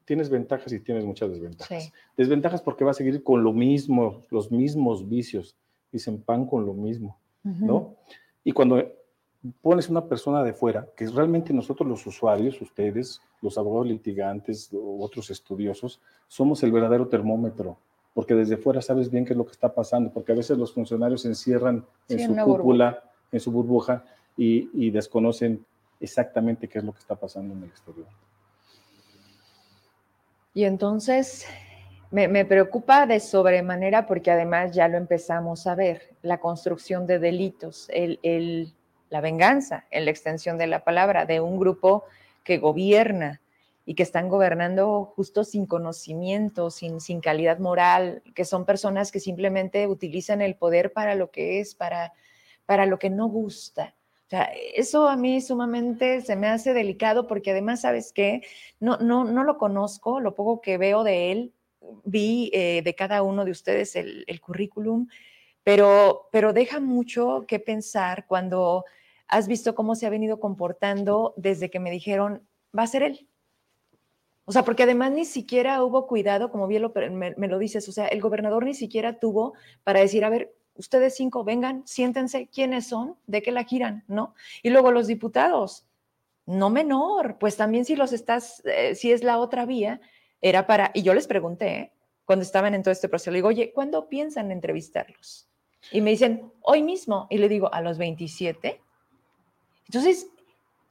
tienes ventajas y tienes muchas desventajas. Desventajas porque va a seguir con lo mismo, los mismos vicios. Dicen pan con lo mismo, ¿no? Y cuando pones una persona de fuera, que es realmente nosotros los usuarios, ustedes, los abogados litigantes u otros estudiosos, somos el verdadero termómetro, porque desde fuera sabes bien qué es lo que está pasando, porque a veces los funcionarios se encierran en su cúpula, en su burbuja, y, desconocen exactamente qué es lo que está pasando en el exterior. Y entonces me, preocupa de sobremanera porque además ya lo empezamos a ver, la construcción de delitos, el, la venganza, en la extensión de la palabra, de un grupo que gobierna y que están gobernando justo sin conocimiento, sin, sin calidad moral, que son personas que simplemente utilizan el poder para lo que es, para, para lo que no gusta. O sea, eso a mí sumamente se me hace delicado porque además, ¿sabes qué? No, no, no lo conozco, lo poco que veo de él, vi eh, de cada uno de ustedes el, currículum, pero, pero deja mucho que pensar cuando has visto cómo se ha venido comportando desde que me dijeron, va a ser él. O sea, porque además ni siquiera hubo cuidado, como bien me, me, lo dices, o sea, el gobernador ni siquiera tuvo para decir, a ver, ustedes cinco, vengan, siéntense, ¿quiénes son? ¿De qué la giran? ¿No? Y luego los diputados, no menor, pues también si los estás, eh, si es la otra vía, era para, y yo les pregunté, ¿eh? cuando estaban en todo este proceso, le digo, oye, ¿cuándo piensan entrevistarlos? Y me dicen, hoy mismo. Y le digo, ¿a los 27? Entonces,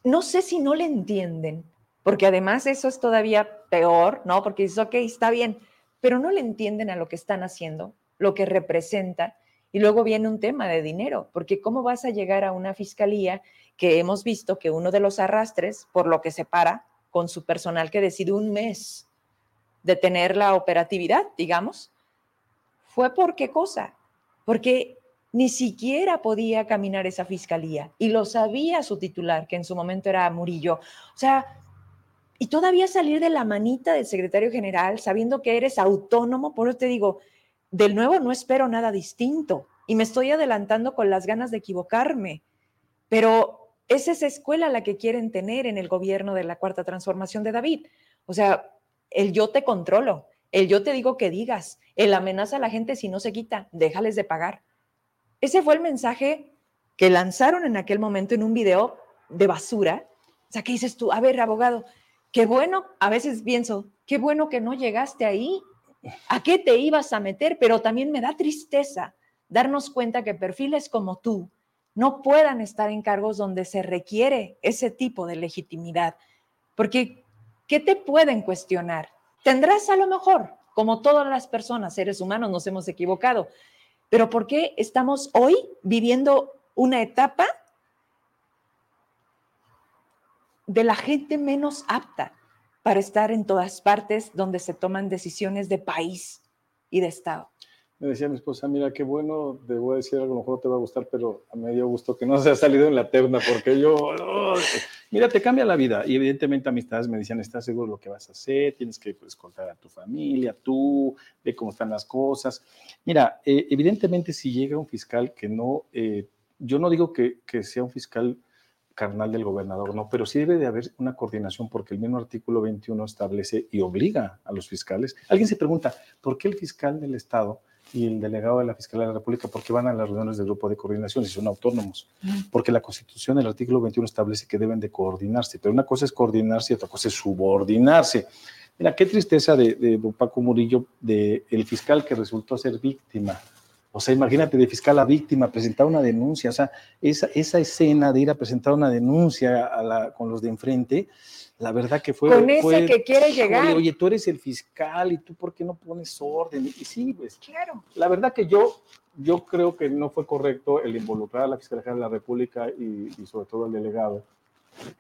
no sé si no le entienden, porque además eso es todavía peor, ¿no? Porque dices, ok, está bien, pero no le entienden a lo que están haciendo, lo que representa. Y luego viene un tema de dinero, porque ¿cómo vas a llegar a una fiscalía que hemos visto que uno de los arrastres, por lo que se para con su personal que decide un mes de tener la operatividad, digamos, fue por qué cosa? Porque ni siquiera podía caminar esa fiscalía y lo sabía su titular, que en su momento era Murillo. O sea, y todavía salir de la manita del secretario general sabiendo que eres autónomo, por eso te digo, del nuevo no espero nada distinto y me estoy adelantando con las ganas de equivocarme, pero es esa escuela la que quieren tener en el gobierno de la cuarta transformación de David. O sea, el yo te controlo, el yo te digo que digas, el amenaza a la gente si no se quita, déjales de pagar. Ese fue el mensaje que lanzaron en aquel momento en un video de basura. O sea, ¿qué dices tú? A ver, abogado, qué bueno, a veces pienso, qué bueno que no llegaste ahí. ¿A qué te ibas a meter? Pero también me da tristeza darnos cuenta que perfiles como tú no puedan estar en cargos donde se requiere ese tipo de legitimidad. Porque ¿qué te pueden cuestionar? Tendrás a lo mejor, como todas las personas, seres humanos, nos hemos equivocado, pero ¿por qué estamos hoy viviendo una etapa de la gente menos apta para estar en todas partes donde se toman decisiones de país y de Estado? me decía mi esposa, mira, qué bueno, te voy a decir a lo mejor te va a gustar, pero a mí dio gusto que no se ha salido en la terna, porque yo, mira, te cambia la vida. Y evidentemente amistades me decían, ¿estás seguro de lo que vas a hacer? Tienes que pues, contar a tu familia, tú, ve cómo están las cosas. Mira, eh, evidentemente si llega un fiscal que no, eh, yo no digo que, que sea un fiscal carnal del gobernador, no, pero sí debe de haber una coordinación porque el mismo artículo 21 establece y obliga a los fiscales. Alguien se pregunta, ¿por qué el fiscal del Estado y el delegado de la Fiscalía de la República, porque van a las reuniones del grupo de coordinación y son autónomos? Porque la Constitución, el artículo 21 establece que deben de coordinarse, pero una cosa es coordinarse y otra cosa es subordinarse. Mira, qué tristeza de, de Paco Murillo, de el fiscal que resultó ser víctima. O sea, imagínate de fiscal a víctima, presentar una denuncia, o sea, esa, esa escena de ir a presentar una denuncia a la, con los de enfrente, la verdad que fue... Con ese que quiere llegar. Oye, tú eres el fiscal y tú por qué no pones orden. Y sí, pues. Claro. La verdad que yo, yo creo que no fue correcto el involucrar a la Fiscalía de la República y, y, sobre todo al delegado,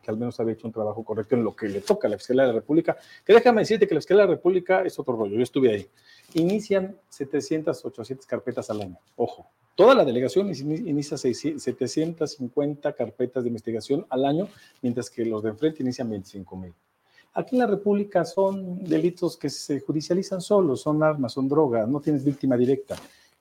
que al menos había hecho un trabajo correcto en lo que le toca a la Fiscalía de la República. Que déjame decirte que la Fiscalía de la República es otro rollo, yo estuve ahí. Inician 700, 800 carpetas al año. Ojo, Toda la delegación inicia 750 carpetas de investigación al año, mientras que los de enfrente inician 25 mil. Aquí en la República son delitos que se judicializan solos, son armas, son drogas, no tienes víctima directa.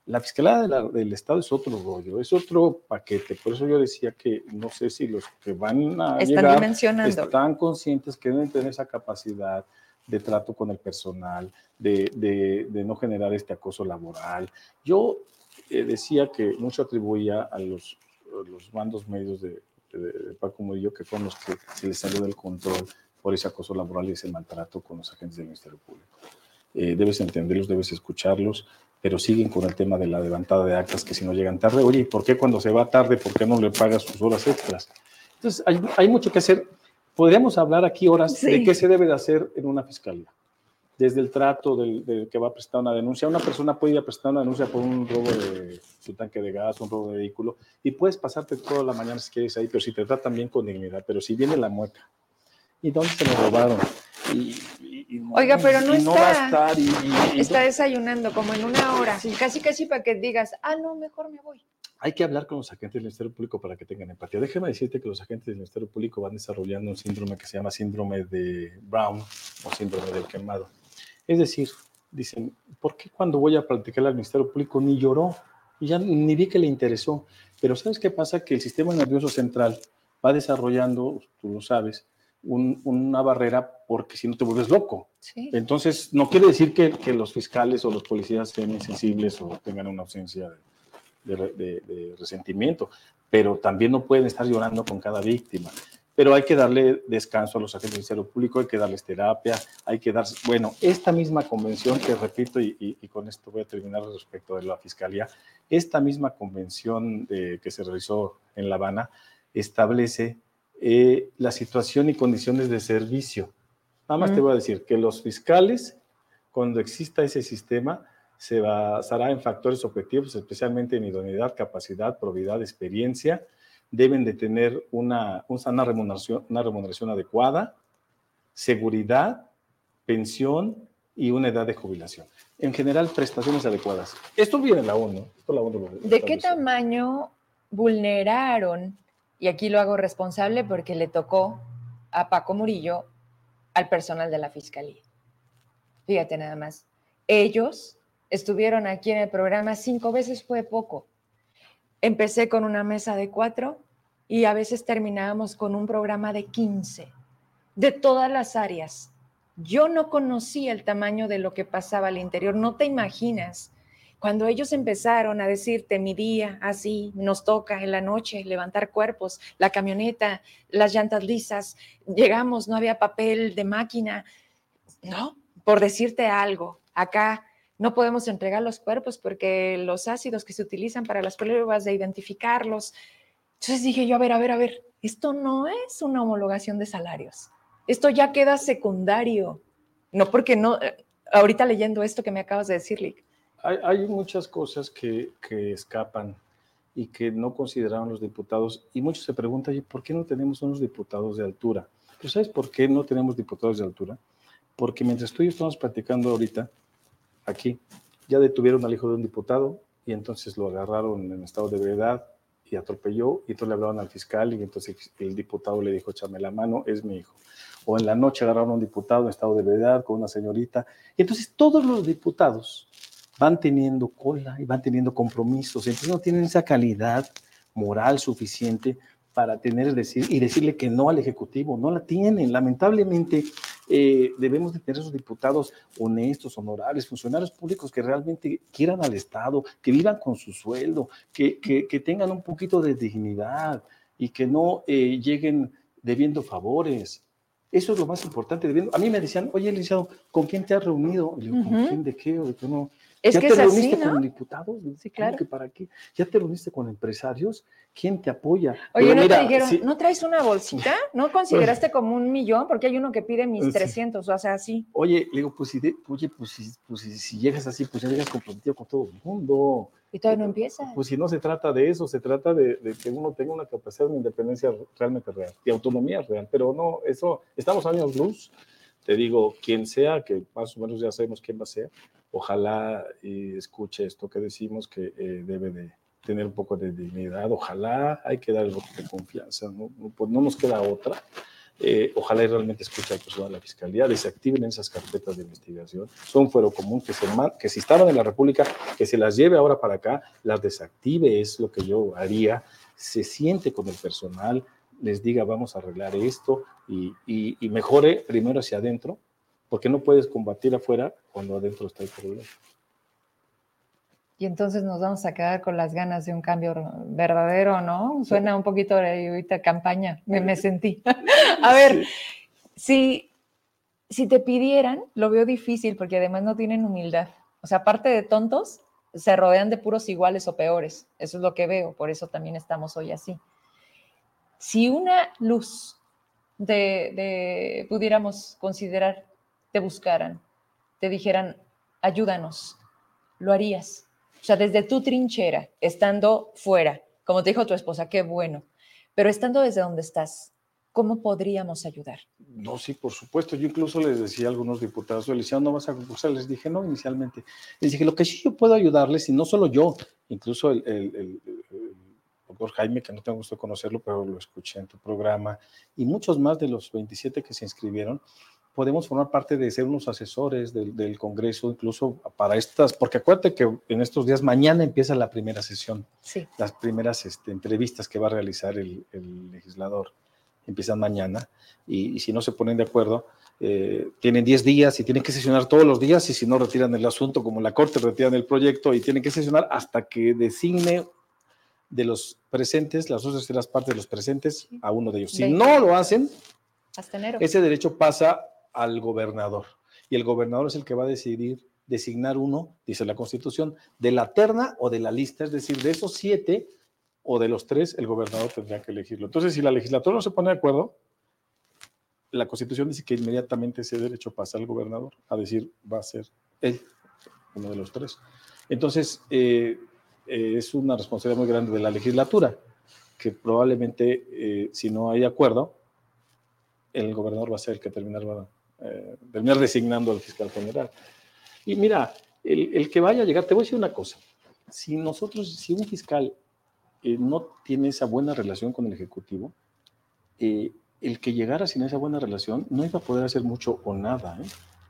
La Fiscalía del Estado es otro rollo, es otro paquete. Por eso yo decía que no sé si los que van a están llegar están conscientes que deben tener esa capacidad de trato con el personal, de, de, no generar este acoso laboral. Yo eh, decía que mucho atribuía a los, los mandos medios de, de, Paco Murillo, que fueron los que se les salió del control por ese acoso laboral y ese maltrato con los agentes del Ministerio Público. Eh, debes entenderlos, debes escucharlos, pero siguen con el tema de la levantada de actas que si no llegan tarde, oye, ¿y por qué cuando se va tarde, por qué no le pagas sus horas extras? Entonces, hay, hay mucho que hacer. Podríamos hablar aquí horas sí. de qué se debe de hacer en una fiscalía desde el trato del, del, que va a prestar una denuncia. Una persona puede ir a prestar una denuncia por un robo de su tanque de gas, un robo de vehículo, y puedes pasarte toda la mañana si quieres ahí, pero si te tratan bien con dignidad. Pero si viene la mueca, ¿y dónde se lo robaron? Y, y, y no, Oiga, pero no, no está. va a estar. Y, está desayunando como en una hora. Sí. Casi, casi para que digas, ah, no, mejor me voy. Hay que hablar con los agentes del Ministerio Público para que tengan empatía. Déjeme decirte que los agentes del Ministerio Público van desarrollando un síndrome que se llama síndrome de Brown o síndrome del quemado. Es decir, dicen, ¿por qué cuando voy a practicar al Ministerio Público ni lloró? Y ya ni vi que le interesó. Pero ¿sabes qué pasa? Que el sistema nervioso central va desarrollando, tú lo sabes, un, una barrera porque si no te vuelves loco. Sí. Entonces, no quiere decir que, que, los fiscales o los policías sean insensibles o tengan una ausencia de, de, de, de resentimiento, pero también no pueden estar llorando con cada víctima pero hay que darle descanso a los agentes del Ministerio Público, hay que darles terapia, hay que dar, bueno, esta misma convención que repito, y, y, y, con esto voy a terminar respecto de la Fiscalía, esta misma convención de, que se realizó en La Habana establece eh, la situación y condiciones de servicio. Nada más mm. te voy a decir que los fiscales, cuando exista ese sistema, se basará en factores objetivos, especialmente en idoneidad, capacidad, probidad, experiencia, deben de tener una, una, remuneración, una remuneración adecuada, seguridad, pensión y una edad de jubilación. En general, prestaciones adecuadas. Esto viene en la ONU. Esto la ONU lo ¿De qué tamaño vulneraron, y aquí lo hago responsable porque le tocó a Paco Murillo, al personal de la Fiscalía? Fíjate nada más. Ellos estuvieron aquí en el programa cinco veces, fue poco Empecé con una mesa de cuatro y a veces terminábamos con un programa de 15, de todas las áreas. Yo no conocía el tamaño de lo que pasaba al interior, no te imaginas. Cuando ellos empezaron a decirte mi día, así, nos toca en la noche levantar cuerpos, la camioneta, las llantas lisas, llegamos, no había papel de máquina, ¿no? Por decirte algo, acá no podemos entregar los cuerpos porque los ácidos que se utilizan para las pruebas de identificarlos. Entonces dije yo, a ver, a ver, a ver, esto no es una homologación de salarios. Esto ya queda secundario. No porque no, eh, ahorita leyendo esto que me acabas de decir, Lick, hay, muchas cosas que, que, escapan y que no consideraron los diputados. Y muchos se preguntan, ¿por qué no tenemos unos diputados de altura? Pero ¿sabes por qué no tenemos diputados de altura? Porque mientras tú y yo estamos platicando ahorita, aquí, ya detuvieron al hijo de un diputado y entonces lo agarraron en estado de verdad y atropelló y entonces le hablaban al fiscal y entonces el diputado le dijo, échame la mano, es mi hijo. O en la noche agarraron a un diputado en estado de verdad con una señorita. Y entonces todos los diputados van teniendo cola y van teniendo compromisos, entonces no tienen esa calidad moral suficiente para tener decir y decirle que no al Ejecutivo, no la tienen. Lamentablemente eh, debemos de tener esos diputados honestos, honorables, funcionarios públicos que realmente quieran al Estado, que vivan con su sueldo, que, que, tengan un poquito de dignidad y que no eh, lleguen debiendo favores. Eso es lo más importante. A mí me decían, oye, licenciado, ¿con quién te has reunido? Y yo, ¿con quién? ¿De qué? ¿O de qué no? Es ¿Ya que te es reuniste así, ¿no? con diputados? Sí, claro. Que ¿Para qué? ¿Ya te reuniste con empresarios? ¿Quién te apoya? Oye, Pero ¿no mira, te dijeron, sí, no traes una bolsita? ¿No consideraste como un millón? Porque hay uno que pide mis Sí. 300, o sea, así. Oye, le digo, pues si, de- oye, pues, si, pues si, si llegas así, pues ya llegas comprometido con todo el mundo. Y todavía no empieza. Pues si no se trata de eso, se trata de, de que uno tenga una capacidad de independencia realmente real y autonomía real. Pero no, eso, estamos años luz. Te digo, quien sea, que más o menos ya sabemos quién va a ser, ojalá escuche esto que decimos que eh, debe de tener un poco de dignidad. Ojalá hay que dar el voto de confianza, no, pues no nos queda otra. Eh, ojalá y realmente escuche al personal de la Fiscalía, desactiven esas carpetas de investigación. Son fuero común que, se que si estaban en la República, que se las lleve ahora para acá, las desactive, es lo que yo haría. Se siente con el personal, les diga vamos a arreglar esto y- y mejore primero hacia adentro, porque no puedes combatir afuera cuando adentro está el problema. Y entonces nos vamos a quedar con las ganas de un cambio verdadero, ¿no? Suena un poquito ahorita campaña, me, me sentí. a ver, si, si te pidieran, lo veo difícil porque además no tienen humildad. O sea, aparte de tontos, se rodean de puros iguales o peores. Eso es lo que veo, por eso también estamos hoy así. Si una luz de, de pudiéramos considerar, te buscaran, te dijeran, ayúdanos, lo harías. O sea, desde tu trinchera, estando fuera, como te dijo tu esposa, qué bueno, pero estando desde donde estás, ¿cómo podríamos ayudar? No, sí, por supuesto. Yo incluso les decía a algunos diputados, le decía, no vas a concursar. Les dije, no, inicialmente. Les dije, lo que sí yo puedo ayudarles, y no solo yo, incluso el doctor Jaime, que no tengo gusto de conocerlo, pero lo escuché en tu programa, y muchos más de los 27 que se inscribieron, podemos formar parte de ser unos asesores del, del Congreso, incluso para estas, porque acuérdate que en estos días, mañana empieza la primera sesión Sí. las primeras este, entrevistas que va a realizar el, el legislador empiezan mañana y, y si no se ponen de acuerdo, eh, tienen 10 días y tienen que sesionar todos los días y si no retiran el asunto, como la Corte retiran el proyecto y tienen que sesionar hasta que designe de los presentes, las dos terceras partes de los presentes, a uno de ellos. Si no lo hacen, Hasta enero. ese derecho pasa al gobernador y el gobernador es el que va a decidir designar uno, dice la Constitución, de la terna o de la lista, es decir, de esos siete o de los tres, el gobernador tendría que elegirlo. Entonces, si la legislatura no se pone de acuerdo, la Constitución dice que inmediatamente ese derecho pasa al gobernador a decir, va a ser él, uno de los tres. Entonces, eh, eh, es una responsabilidad muy grande de la legislatura, que probablemente, eh, si no hay acuerdo, el gobernador va a ser el que terminar, va, eh, terminar designando al fiscal general. Y mira, el, el que vaya a llegar, te voy a decir una cosa, si nosotros, si un fiscal eh, no tiene esa buena relación con el Ejecutivo, eh, el que llegara sin esa buena relación no iba a poder hacer mucho o nada, ¿eh?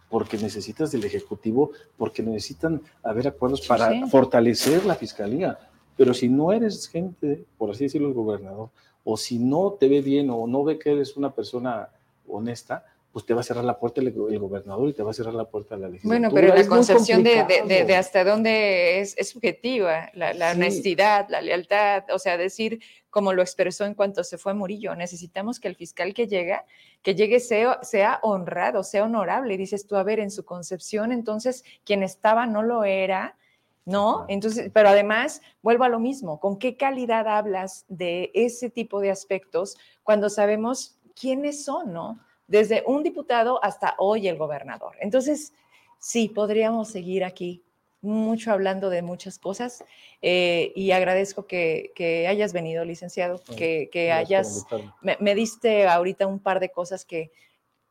porque necesitas del Ejecutivo, porque necesitan haber acuerdos para Sí. fortalecer la Fiscalía. Pero si no eres gente, por así decirlo, el gobernador, o si no te ve bien o no ve que eres una persona honesta, pues te va a cerrar la puerta el, el gobernador y te va a cerrar la puerta la legislatura. Bueno, pero la Es concepción de, de- hasta dónde es, es subjetiva, la, la Sí. honestidad, la lealtad, o sea, decir como lo expresó en cuanto se fue Murillo, necesitamos que el fiscal que llega, que llegue sea, sea honrado, sea honorable. Y dices tú, a ver, en su concepción, entonces, quien estaba no lo era, ¿no? Entonces, pero además, vuelvo a lo mismo, ¿con qué calidad hablas de ese tipo de aspectos cuando sabemos quiénes son, ¿no? Desde un diputado hasta hoy el gobernador. Entonces, sí, podríamos seguir aquí mucho hablando de muchas cosas eh, y agradezco que, hayas venido, licenciado, que, hayas, me, diste ahorita un par de cosas que,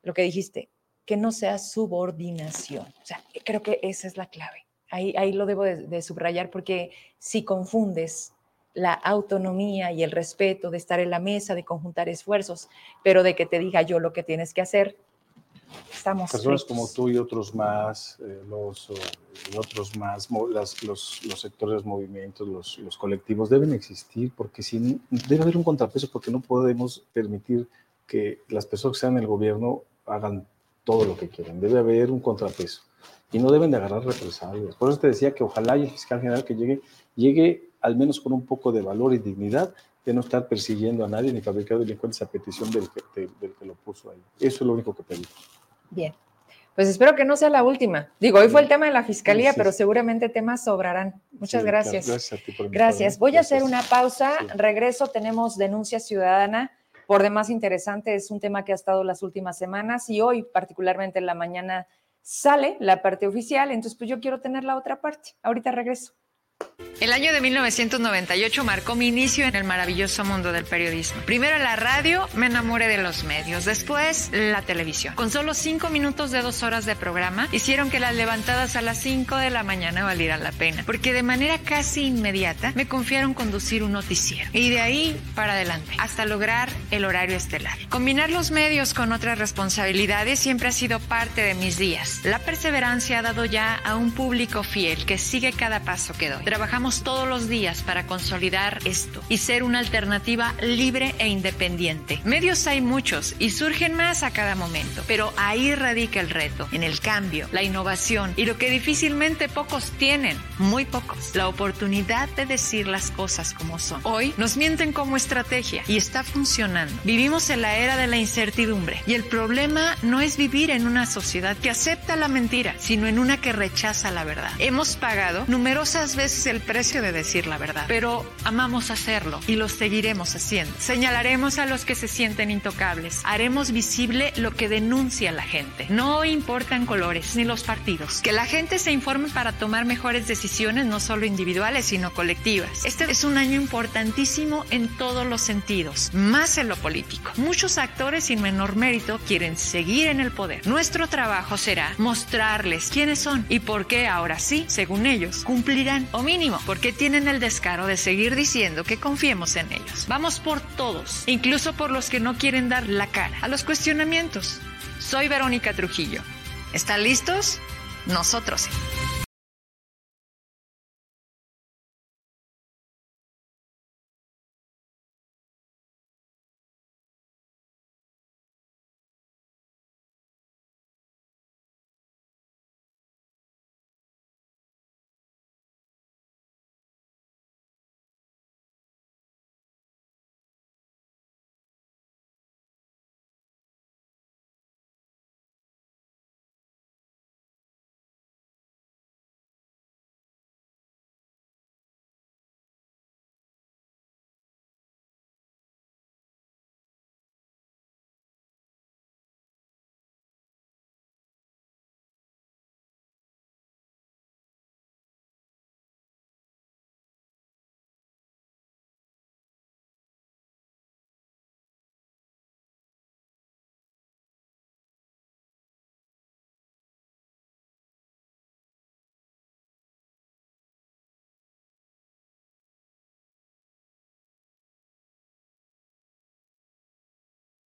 lo que dijiste, que no sea subordinación. O sea, creo que esa es la clave. Ahí, ahí lo debo de subrayar porque si confundes la autonomía y el respeto de estar en la mesa, de conjuntar esfuerzos, pero de que te diga yo lo que tienes que hacer, estamos. Personas como tú y otros más, eh, los, otros más, los, los, sectores, movimientos, los, los, colectivos deben existir porque si, debe haber un contrapeso porque no podemos permitir que las personas que sean en el gobierno hagan todo lo que quieran. Debe haber un contrapeso y no deben de agarrar represalias. Por eso te decía que ojalá el fiscal general que llegue, llegue al menos con un poco de valor y dignidad de no estar persiguiendo a nadie ni fabricar delincuentes a petición del que, del que lo puso ahí. Eso es lo único que pedimos. Bien. Pues espero que no sea la última. Digo, hoy fue el tema de la fiscalía, pero seguramente temas sobrarán. Muchas gracias. Gracias a ti por Gracias. Voy a hacer una pausa. Regreso. Tenemos denuncia ciudadana. Por demás interesante, es un tema que ha estado las últimas semanas y hoy, particularmente en la mañana, sale la parte oficial. Entonces, pues yo quiero tener la otra parte. Ahorita regreso. El año de 1998 marcó mi inicio en el maravilloso mundo del periodismo. Primero la radio, me enamoré de los medios, después la televisión. Con solo cinco minutos de dos horas de programa, hicieron que las levantadas a las cinco de la mañana valieran la pena, porque de manera casi inmediata me confiaron conducir un noticiero. Y de ahí para adelante, hasta lograr el horario estelar. Combinar los medios con otras responsabilidades siempre ha sido parte de mis días. La perseverancia ha dado ya a un público fiel que sigue cada paso que doy. Trabajamos todos los días para consolidar esto y ser una alternativa libre e independiente. Medios hay muchos y surgen más a cada momento, pero ahí radica el reto, en el cambio, la innovación y lo que difícilmente pocos tienen, muy pocos, la oportunidad de decir las cosas como son. Hoy nos mienten como estrategia y está funcionando. Vivimos en la era de la incertidumbre y el problema no es vivir en una sociedad que acepta la mentira, sino en una que rechaza la verdad. Hemos pagado numerosas veces el precio de decir la verdad, pero amamos hacerlo y lo seguiremos haciendo. Señalaremos a los que se sienten intocables, haremos visible lo que denuncia la gente. No importan colores ni los partidos. Que la gente se informe para tomar mejores decisiones, no solo individuales, sino colectivas. Este es un año importantísimo en todos los sentidos, más en lo político. Muchos actores sin menor mérito quieren seguir en el poder. Nuestro trabajo será mostrarles quiénes son y por qué ahora sí, según ellos, cumplirán o mínimo, porque tienen el descaro de seguir diciendo que confiemos en ellos. Vamos por todos, incluso por los que no quieren dar la cara a los cuestionamientos. Soy Verónica Trujillo. ¿Están listos? Nosotros sí.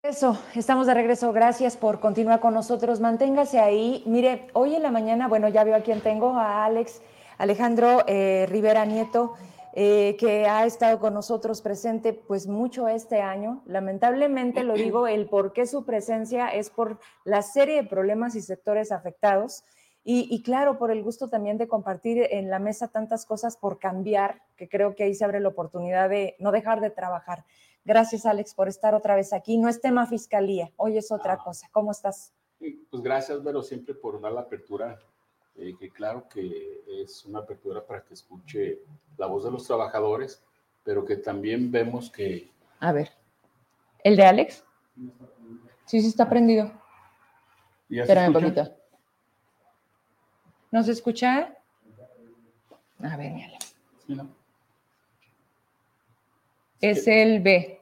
Eso, estamos de regreso. Gracias por continuar con nosotros. Manténgase ahí. Mire, hoy en la mañana, bueno, ya veo a quién tengo, a Alex Alejandro eh, Rivera Nieto, eh, que ha estado con nosotros presente pues mucho este año. Lamentablemente lo digo, el por qué su presencia es por la serie de problemas y sectores afectados. Y, y, claro, por el gusto también de compartir en la mesa tantas cosas por cambiar, que creo que ahí se abre la oportunidad de no dejar de trabajar. Gracias, Alex, por estar otra vez aquí. No es tema fiscalía, hoy es otra ah. cosa. ¿Cómo estás? Pues gracias, Vero, siempre por dar la apertura, eh, que claro que es una apertura para que escuche la voz de los trabajadores, pero que también vemos que... A ver, ¿el de Alex? Sí, sí está prendido. Espérame un poquito. ¿No se escucha? A ver, Alex. Sí, ¿no? Es el B.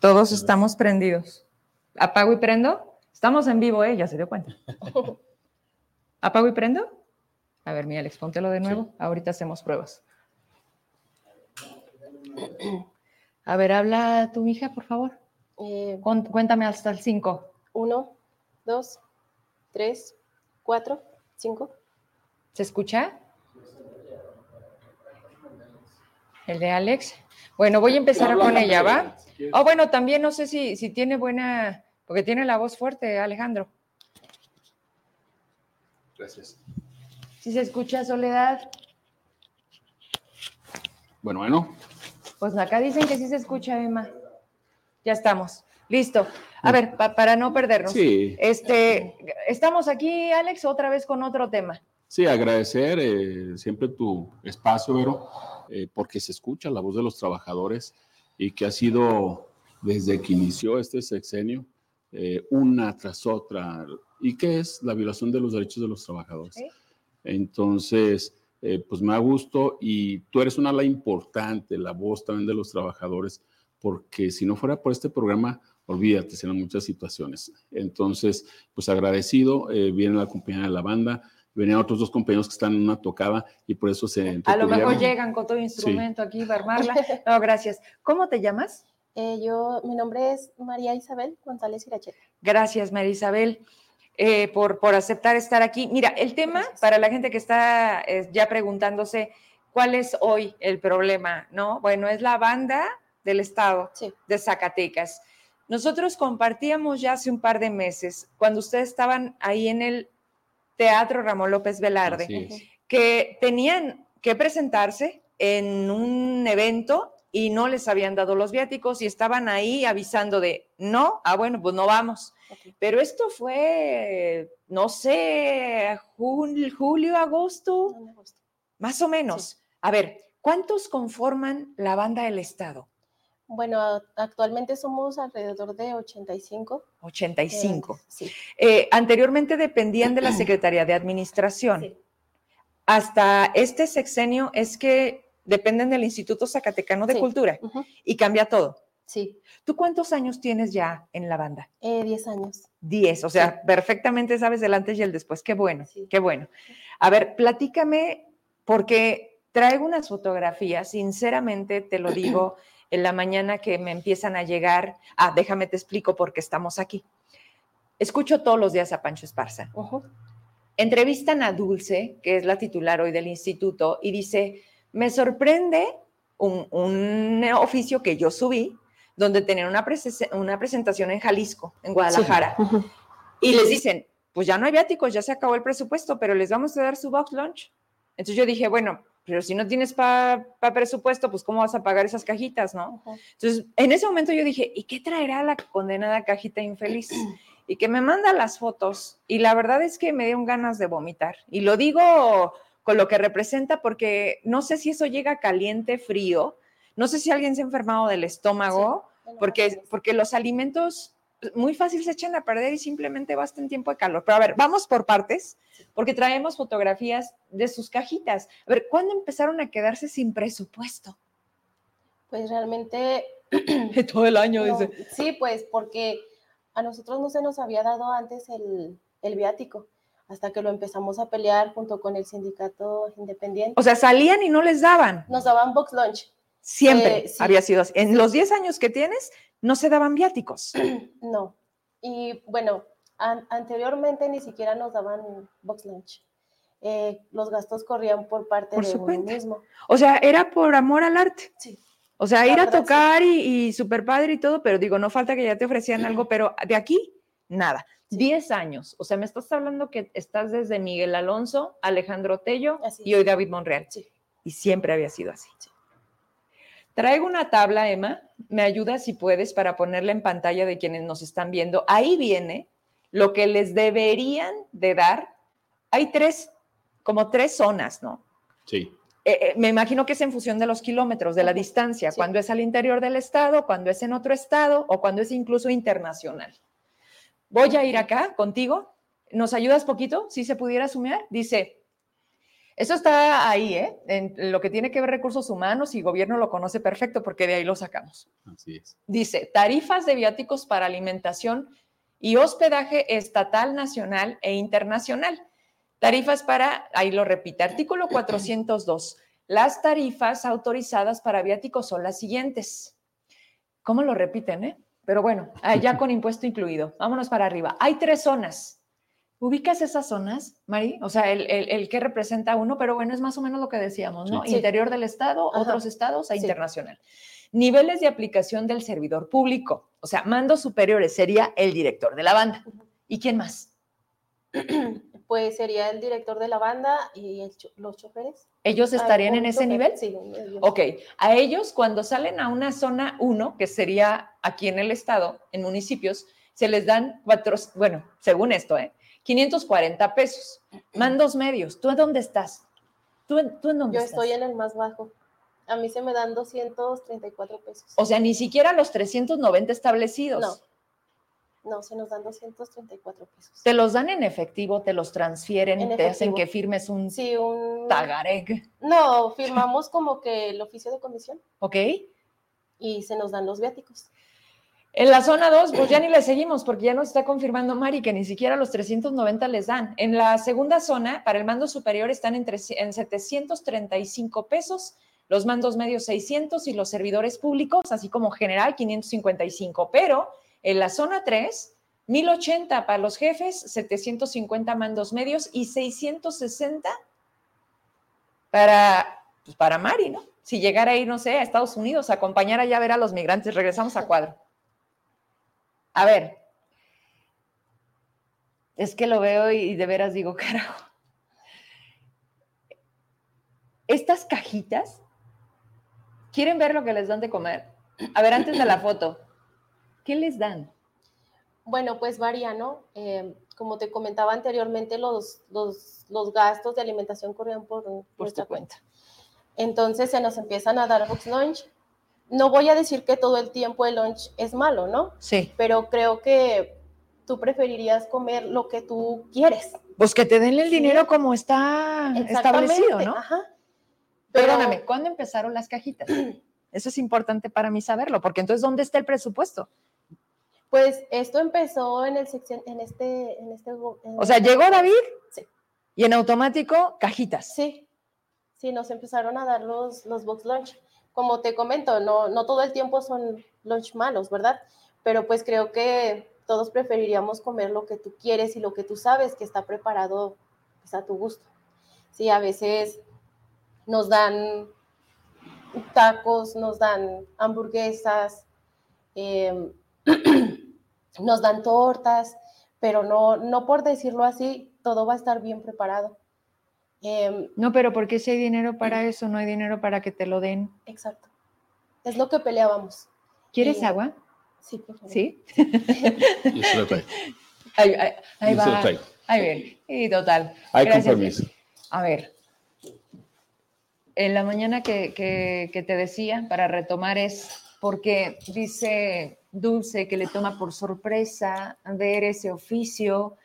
Todos estamos prendidos. ¿Apago y prendo? Estamos en vivo, ¿eh? Ya se dio cuenta. ¿Apago y prendo? A ver, mi Alex, póntelo de nuevo. Ahorita hacemos pruebas. A ver, habla tu hija, por favor. Eh, Cuéntame hasta el 5. uno, dos, tres, cuatro, cinco. ¿Se escucha? El de Alex. Bueno, voy a empezar con ella, ¿va? si. Oh, bueno, también no sé si, si tiene buena, porque tiene la voz fuerte, Alejandro. Gracias. Si se escucha Soledad, Bueno, bueno. pues acá dicen que sí se escucha, Emma. Ya estamos. Listo. A ver, pa- para no perdernos. Sí, Este, estamos aquí, Alex, otra vez con otro tema. sí, agradecer eh, siempre tu espacio, Vero, eh, porque se escucha la voz de los trabajadores y que ha sido desde que inició este sexenio eh, una tras otra y que es la violación de los derechos de los trabajadores. Entonces, eh, pues me da gusto y tú eres una ala importante, la voz también de los trabajadores, porque si no fuera por este programa, olvídate, serán muchas situaciones. Entonces, pues agradecido, eh, viene la compañía de la banda, venían otros dos compañeros que están en una tocada y por eso se... A lo mejor llegan con todo instrumento aquí para armarla. No, gracias. ¿Cómo te llamas? Eh, yo, mi nombre es María Isabel González Iracheta. Gracias, María Isabel, eh, por, por aceptar estar aquí. Mira, el tema, Gracias. para la gente que está eh, ya preguntándose, ¿cuál es hoy el problema? ¿No? Bueno, es la banda del Estado Sí. de Zacatecas. Nosotros compartíamos ya hace un par de meses, cuando ustedes estaban ahí en el Teatro Ramón López Velarde, es. que tenían que presentarse en un evento y no les habían dado los viáticos y estaban ahí avisando de, no, ah, bueno, pues no vamos. Pero esto fue, no sé, jul- julio, agosto, No gusta. más o menos. A ver, ¿cuántos conforman la banda del Estado? Bueno, actualmente somos alrededor de 85. 85. eh, Sí. Eh, anteriormente dependían de la Secretaría de Administración. Sí. Hasta este sexenio es que dependen del Instituto Zacatecano de Sí. Cultura y cambia todo. Sí, ¿Tú cuántos años tienes ya en la banda? eh, 10 años. Diez, o sea, perfectamente sabes el antes y el después. Qué bueno, Sí. qué bueno. A ver, platícame, porque traigo unas fotografías, sinceramente te lo digo, en la mañana que me empiezan a llegar. Ah, déjame te explico por qué estamos aquí. Escucho todos los días a Pancho Esparza. Entrevistan a Dulce, que es la titular hoy del instituto, y dice, me sorprende un, un oficio que yo subí, donde tenían una, prese- una presentación en Jalisco, en Guadalajara, y les dicen, pues ya no hay viáticos, ya se acabó el presupuesto, pero les vamos a dar su box lunch. Entonces yo dije, bueno, pero si no tienes para presupuesto, pues ¿cómo vas a pagar esas cajitas, no? Entonces, en ese momento yo dije, ¿y qué traerá la condenada cajita infeliz? Y que me manda las fotos. Y la verdad es que me dieron ganas de vomitar. Y lo digo con lo que representa porque no sé si eso llega caliente, frío. No sé si alguien se ha enfermado del estómago, porque, porque los alimentos muy fácil se echan a perder y simplemente basta en tiempo de calor. Pero a ver, vamos por partes, porque traemos fotografías de sus cajitas. A ver, ¿cuándo empezaron a quedarse sin presupuesto? Pues realmente, Todo el año, no, dice. sí, pues porque a nosotros no se nos había dado antes el, el viático, hasta que lo empezamos a pelear junto con el sindicato independiente. O sea, salían y no les daban. Nos daban box lunch. Siempre Eh, sí. había sido así. En los 10 años que tienes, no se daban viáticos. No. Y bueno, an- anteriormente ni siquiera nos daban box lunch. Eh, los gastos corrían por parte Por de uno cuenta. mismo. O sea, era por amor al arte. Sí. O sea, ir a tocar y, y super padre y todo, pero digo, no falta que ya te ofrecían algo, pero de aquí, nada. Sí. 10 años. O sea, me estás hablando que estás desde Miguel Alonso, Alejandro Tello Así y hoy David Monreal. Sí. Y siempre había sido así. Sí. Traigo una tabla, Emma. Me ayudas si puedes para ponerla en pantalla de quienes nos están viendo. Ahí viene lo que les deberían de dar. Hay tres, como tres zonas, ¿no? Sí. Eh, eh, me imagino que es en función de los kilómetros, de la distancia, sí. cuando es al interior del estado, cuando es en otro estado o cuando es incluso internacional. Voy a ir acá contigo. ¿Nos ayudas poquito? Si se pudiera sumar. Dice, eso está ahí, ¿eh? En lo que tiene que ver recursos humanos y gobierno lo conoce perfecto porque de ahí lo sacamos. Así es. Dice, tarifas de viáticos para alimentación y hospedaje estatal, nacional e internacional. Tarifas para, ahí lo repite, artículo 402. Las tarifas autorizadas para viáticos son las siguientes. ¿Cómo lo repiten, eh? Pero bueno, ya con impuesto incluido. Vámonos para arriba. Hay tres zonas ¿Ubicas esas zonas, Mari? O sea, el, que representa uno, pero bueno, es más o menos lo que decíamos, ¿no? Interior del Estado, otros estados e internacional. Niveles de aplicación del servidor público, o sea, mandos superiores sería el director de la banda. ¿Y quién más? Pues sería el director de la banda y los choferes. ¿Ellos estarían en ese nivel? Sí. Ok, a ellos cuando salen a una zona 1, que sería aquí en el estado, en municipios, se les dan cuatro, bueno, según esto, ¿eh? 540 pesos. Mandos medios. ¿Tú en dónde estás? ¿Tú, tú en dónde Yo estás? estoy en el más bajo. A mí se me dan 234 pesos. O sea, ni siquiera los 390 establecidos. No. No, se nos dan 234 pesos. ¿Te los dan en efectivo? ¿Te los transfieren? ¿Te hacen que firmes un, sí, un tagareg? No, firmamos como que el oficio de comisión. Ok. Y se nos dan los viáticos. En la zona 2, pues ya ni le seguimos porque ya nos está confirmando Mari que ni siquiera los 390 les dan. En la segunda zona, para el mando superior están en, en 735 pesos, los mandos medios 600 y los servidores públicos, así como general 555. Pero en la zona 3, 1080 para los jefes, 750 mandos medios y 660 para, pues para Mari, ¿no? Si llegara a ir, no sé, a Estados Unidos a acompañar allá a ver a los migrantes, regresamos a cuadro. A ver, es que lo veo y de veras digo, carajo. Estas cajitas, ¿quieren ver lo que les dan de comer? A ver, antes de la foto, ¿qué les dan? Bueno, pues varía, ¿no? Eh, como te comentaba anteriormente, los, los, los, gastos de alimentación corrían por, por nuestra cuenta. Entonces se nos empiezan a dar box lunch, no voy a decir que todo el tiempo el lunch es malo, ¿no? Sí. Pero creo que tú preferirías comer lo que tú quieres. Pues que te den el dinero como está establecido, ¿no? Ajá. Perdóname, ¿cuándo empezaron las cajitas? Eso es importante para mí saberlo, porque entonces, ¿dónde está el presupuesto? Pues esto empezó en el sección, en este, en este. o sea, llegó David. Sí. Y en automático, cajitas. Sí. Sí, nos empezaron a dar los, los box lunch como te comento, no, no todo el tiempo son lunch malos, ¿verdad? Pero pues creo que todos preferiríamos comer lo que tú quieres y lo que tú sabes que está preparado pues, a tu gusto. Sí, a veces nos dan tacos, nos dan hamburguesas, em, nos dan tortas, pero no, no por decirlo así, todo va a estar bien preparado. Em, no, pero porque si hay dinero para eso, no hay dinero para que te lo den. Exacto. Es lo que peleábamos. ¿Quieres agua? Sí, por favor. ¿Sí? Ahí, ahí, ahí va. Ahí bien. Y total. Hay compromiso. A ver. En la mañana que, que, que te decía, para retomar, es porque dice Dulce que le toma por sorpresa ver ese oficio,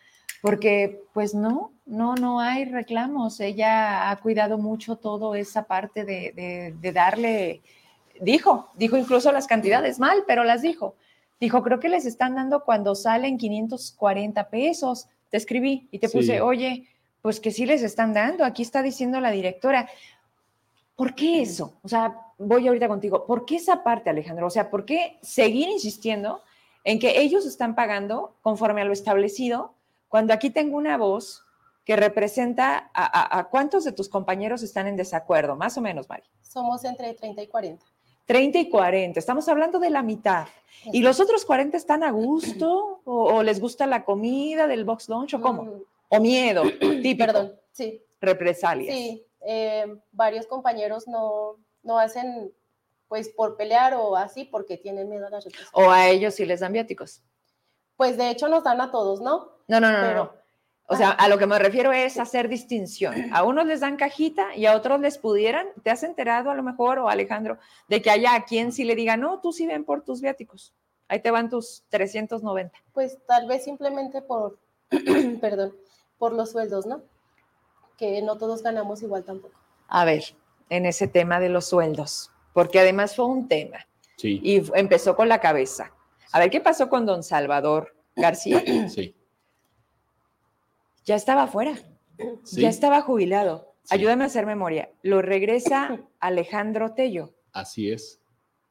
porque pues no, no, no hay reclamos. Ella ha cuidado mucho todo esa parte de, darle, dijo, dijo incluso las cantidades mal, pero las dijo. Dijo, creo que les están dando cuando salen 540 pesos. Te escribí y te puse, oye, pues que sí les están dando. Aquí está diciendo la directora. ¿Por qué eso? O sea, voy ahorita contigo. ¿Por qué esa parte, Alejandro? O sea, ¿por qué seguir insistiendo en que ellos están pagando conforme a lo establecido cuando aquí tengo una voz que representa a, cuántos de tus compañeros están en desacuerdo, más o menos, Mari. Somos entre 30 y 40. 30 y 40, estamos hablando de la mitad. ¿Y los otros 40 están a gusto? ¿O, les gusta la comida del box lunch o cómo? Mm. ¿O miedo? Típico. Perdón, sí. Represalias. Sí, eh, varios compañeros no, no hacen pues por pelear o así porque tienen miedo a las represalias. O a ellos sí les dan viáticos. Pues de hecho nos dan a todos, ¿no? No, no, no, no o sea, a lo que me refiero es hacer distinción. A unos les dan cajita y a otros les pudieran. ¿Te has enterado a lo mejor, o Alejandro, de que haya a quien sí le diga, no, tú sí ven por tus viáticos? Ahí te van tus 390. Pues tal vez simplemente por, perdón, por los sueldos, ¿no? Que no todos ganamos igual tampoco. A ver, en ese tema de los sueldos, porque además fue un tema Sí, y empezó con la cabeza. A ver, ¿qué pasó con don Salvador García? sí. Ya estaba fuera, sí. ya estaba jubilado. Sí. Ayúdame a hacer memoria. Lo regresa Alejandro Tello Así es.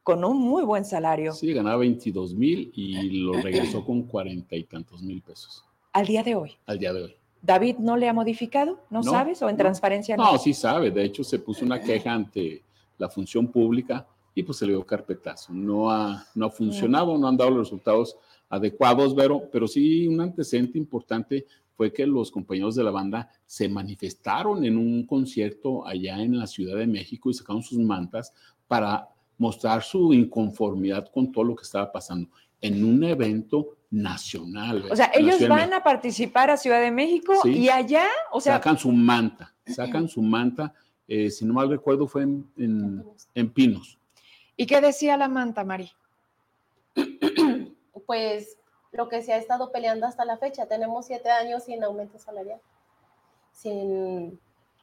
con un muy buen salario Sí, ganaba 22 mil y lo regresó con cuarenta y tantos mil pesos al día de hoy. al día de hoy. ¿David no le ha modificado? ¿No, No, sabes? ¿O en no. transparencia no? No, sí sabe. De hecho, se puso una queja ante la función pública y pues se le dio carpetazo. No ha, no ha funcionado, no han dado los resultados adecuados, pero, pero sí un antecedente importante fue que los compañeros de la banda se manifestaron en un concierto allá en la Ciudad de México y sacaron sus mantas para mostrar su inconformidad con todo lo que estaba pasando en un evento nacional. O sea, ellos van a participar a Ciudad de México Sí. y allá, o sea, sacan su manta, sacan su manta, eh, si no mal recuerdo fue en, en- en Pinos. ¿y qué decía la manta, Mari? Pues lo que se ha estado peleando hasta la fecha, tenemos siete años sin aumento salarial, sin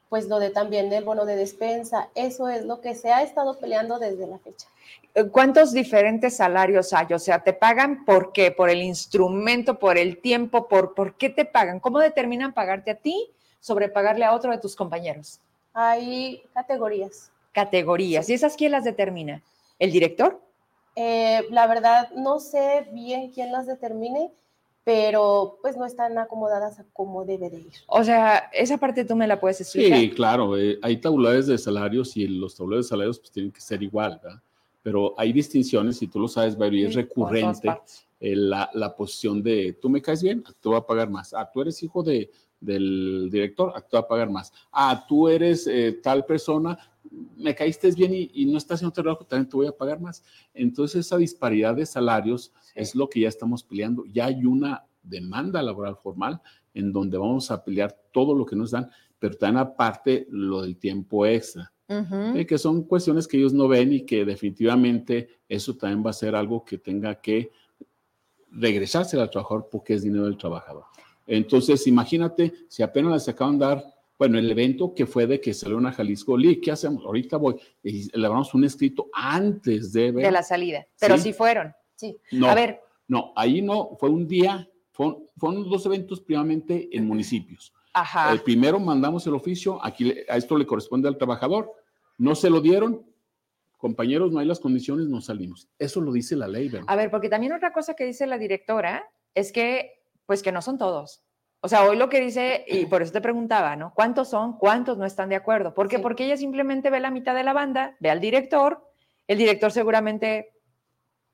pues lo de también del bono de despensa, eso es lo que se ha estado peleando desde la fecha. Eh, ¿Cuántos diferentes salarios hay? O sea, ¿te pagan por qué? ¿Por el instrumento, por el tiempo, por, por qué te pagan? ¿Cómo determinan pagarte a ti sobre pagarle a otro de tus compañeros? Hay categorías. Categorías. ¿Y esas quién las determina? ¿El director? Eh, la verdad, no sé bien quién las determine, pero pues no están acomodadas a como debe de ir. O sea, esa parte tú me la puedes explicar. Sí, claro, eh, hay tabulares de salarios y los tabulares de salarios pues tienen que ser igual, ¿verdad? Pero hay distinciones y tú lo sabes, Bayo, y es Sí, todas recurrente eh, la, la posición de tú me caes bien, te voy a pagar más. Ah, tú eres hijo de, del director, ah, te voy a pagar más. Ah, tú eres eh, tal persona, me caíste bien y, y no estás haciendo trabajo, también te voy a pagar más. Entonces, esa disparidad de salarios Sí. es lo que ya estamos peleando. Ya hay una demanda laboral formal en donde vamos a pelear todo lo que nos dan, pero también aparte lo del tiempo extra. Eh, que son cuestiones que ellos no ven y que definitivamente eso también va a ser algo que tenga que regresarse al trabajador porque es dinero del trabajador. Entonces, imagínate si apenas les acaban de dar, bueno, el evento que fue de que salieron a Jalisco, Lee, ¿qué hacemos? Ahorita voy, y le damos un escrito antes de ver. De la salida. Pero Sí. sí, fueron. Sí, no, A ver, no, ahí no, fue un día, fueron, fueron dos eventos primeramente en municipios. ajá. El primero mandamos el oficio, aquí a esto le corresponde al trabajador, no se lo dieron, compañeros, no hay las condiciones, no salimos. Eso lo dice la ley, ¿verdad? A ver, porque también otra cosa que dice la directora es que, pues que no son todos. O sea, hoy lo que dice, y por eso te preguntaba, ¿no? ¿Cuántos son? ¿Cuántos no están de acuerdo? ¿Por qué? Sí. Porque ella simplemente ve la mitad de la banda, ve al director, el director seguramente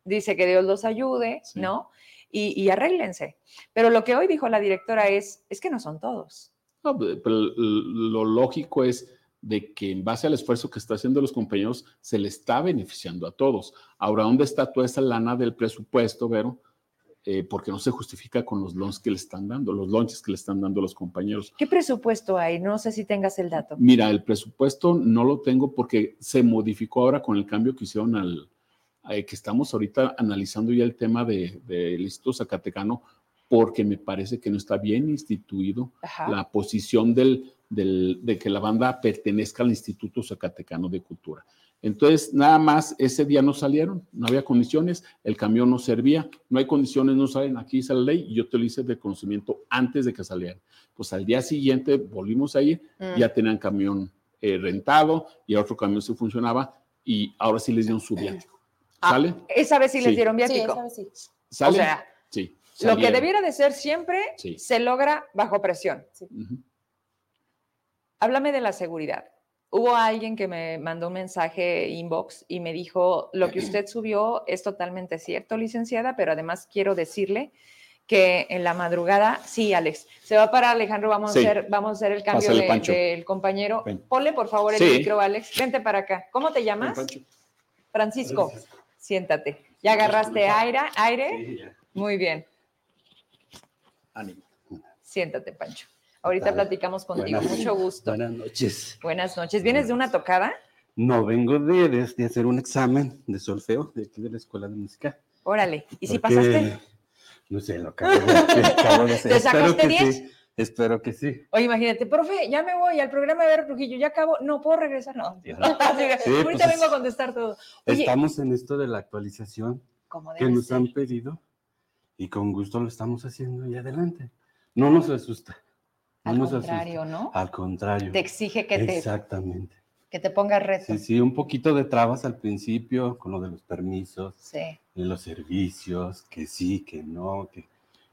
dice que Dios los ayude, Sí. ¿no? Y, y arréglense. Pero lo que hoy dijo la directora es, es que no son todos. No, pero lo lógico es de que en base al esfuerzo que está haciendo los compañeros, se le está beneficiando a todos. Ahora, ¿dónde está toda esa lana del presupuesto, Vero? Eh, porque no se justifica con los loans que le están dando, los lunches que le están dando los compañeros. ¿Qué presupuesto hay? No sé si tengas el dato. Mira, el presupuesto no lo tengo porque se modificó ahora con el cambio que hicieron al, eh, que estamos ahorita analizando ya el tema de- del Instituto Zacatecano, porque me parece que no está bien instituido Ajá. la posición del, del- de que la banda pertenezca al Instituto Zacatecano de Cultura. Entonces, nada más ese día no salieron, no había condiciones, el camión no servía, no hay condiciones, no salen, aquí dice la ley y yo te lo hice de conocimiento antes de que salieran. Pues al día siguiente volvimos a ir, Mm. ya tenían camión eh, rentado y el otro camión sí funcionaba y ahora sí les dieron su viático. Ah, ¿Sale? Esa vez sí, les Sí. dieron sí, viático. esa vez sí. o ¿Sale? sea, sí. lo que debiera de ser siempre Sí. se logra bajo presión. Háblame de la seguridad. Hubo alguien que me mandó un mensaje inbox y me dijo, lo que usted subió es totalmente cierto, licenciada, pero además quiero decirle que en la madrugada, sí, Alex, se va para Alejandro, vamos, Sí. a, hacer, vamos a hacer el cambio de- del compañero. Ven. Ponle por favor el Sí. micro, Alex. Vente para acá. ¿Cómo te llamas? Francisco. Siéntate. ¿Ya agarraste aire? aire? Muy bien. Ánimo. Siéntate, Pancho. Ahorita platicamos contigo. Buenas- Mucho gusto. Buenas noches. Buenas noches. ¿Vienes de una tocada? No, vengo de, de- de hacer un examen de solfeo de aquí de la Escuela de Música. Órale. ¿Y si porque, pasaste? No sé, lo acabo de, acabo de hacer. ¿Te sacaste que 10? sí. Espero que sí. Oye, imagínate, profe, ya me voy al programa de Ver Trujillo, ya acabo, no puedo regresar, no. Sí, que, Sí, ahorita pues vengo a contestar todo. Oye, Estamos en esto de la actualización que nos ser. han pedido y con gusto lo estamos haciendo y adelante. No nos asusta. Al contrario, asusta. ¿no? Al contrario. Te exige que te, Exactamente. que te pongas reto. Sí, sí, un poquito de trabas al principio con lo de los permisos, Sí. los servicios, que sí, que no, que...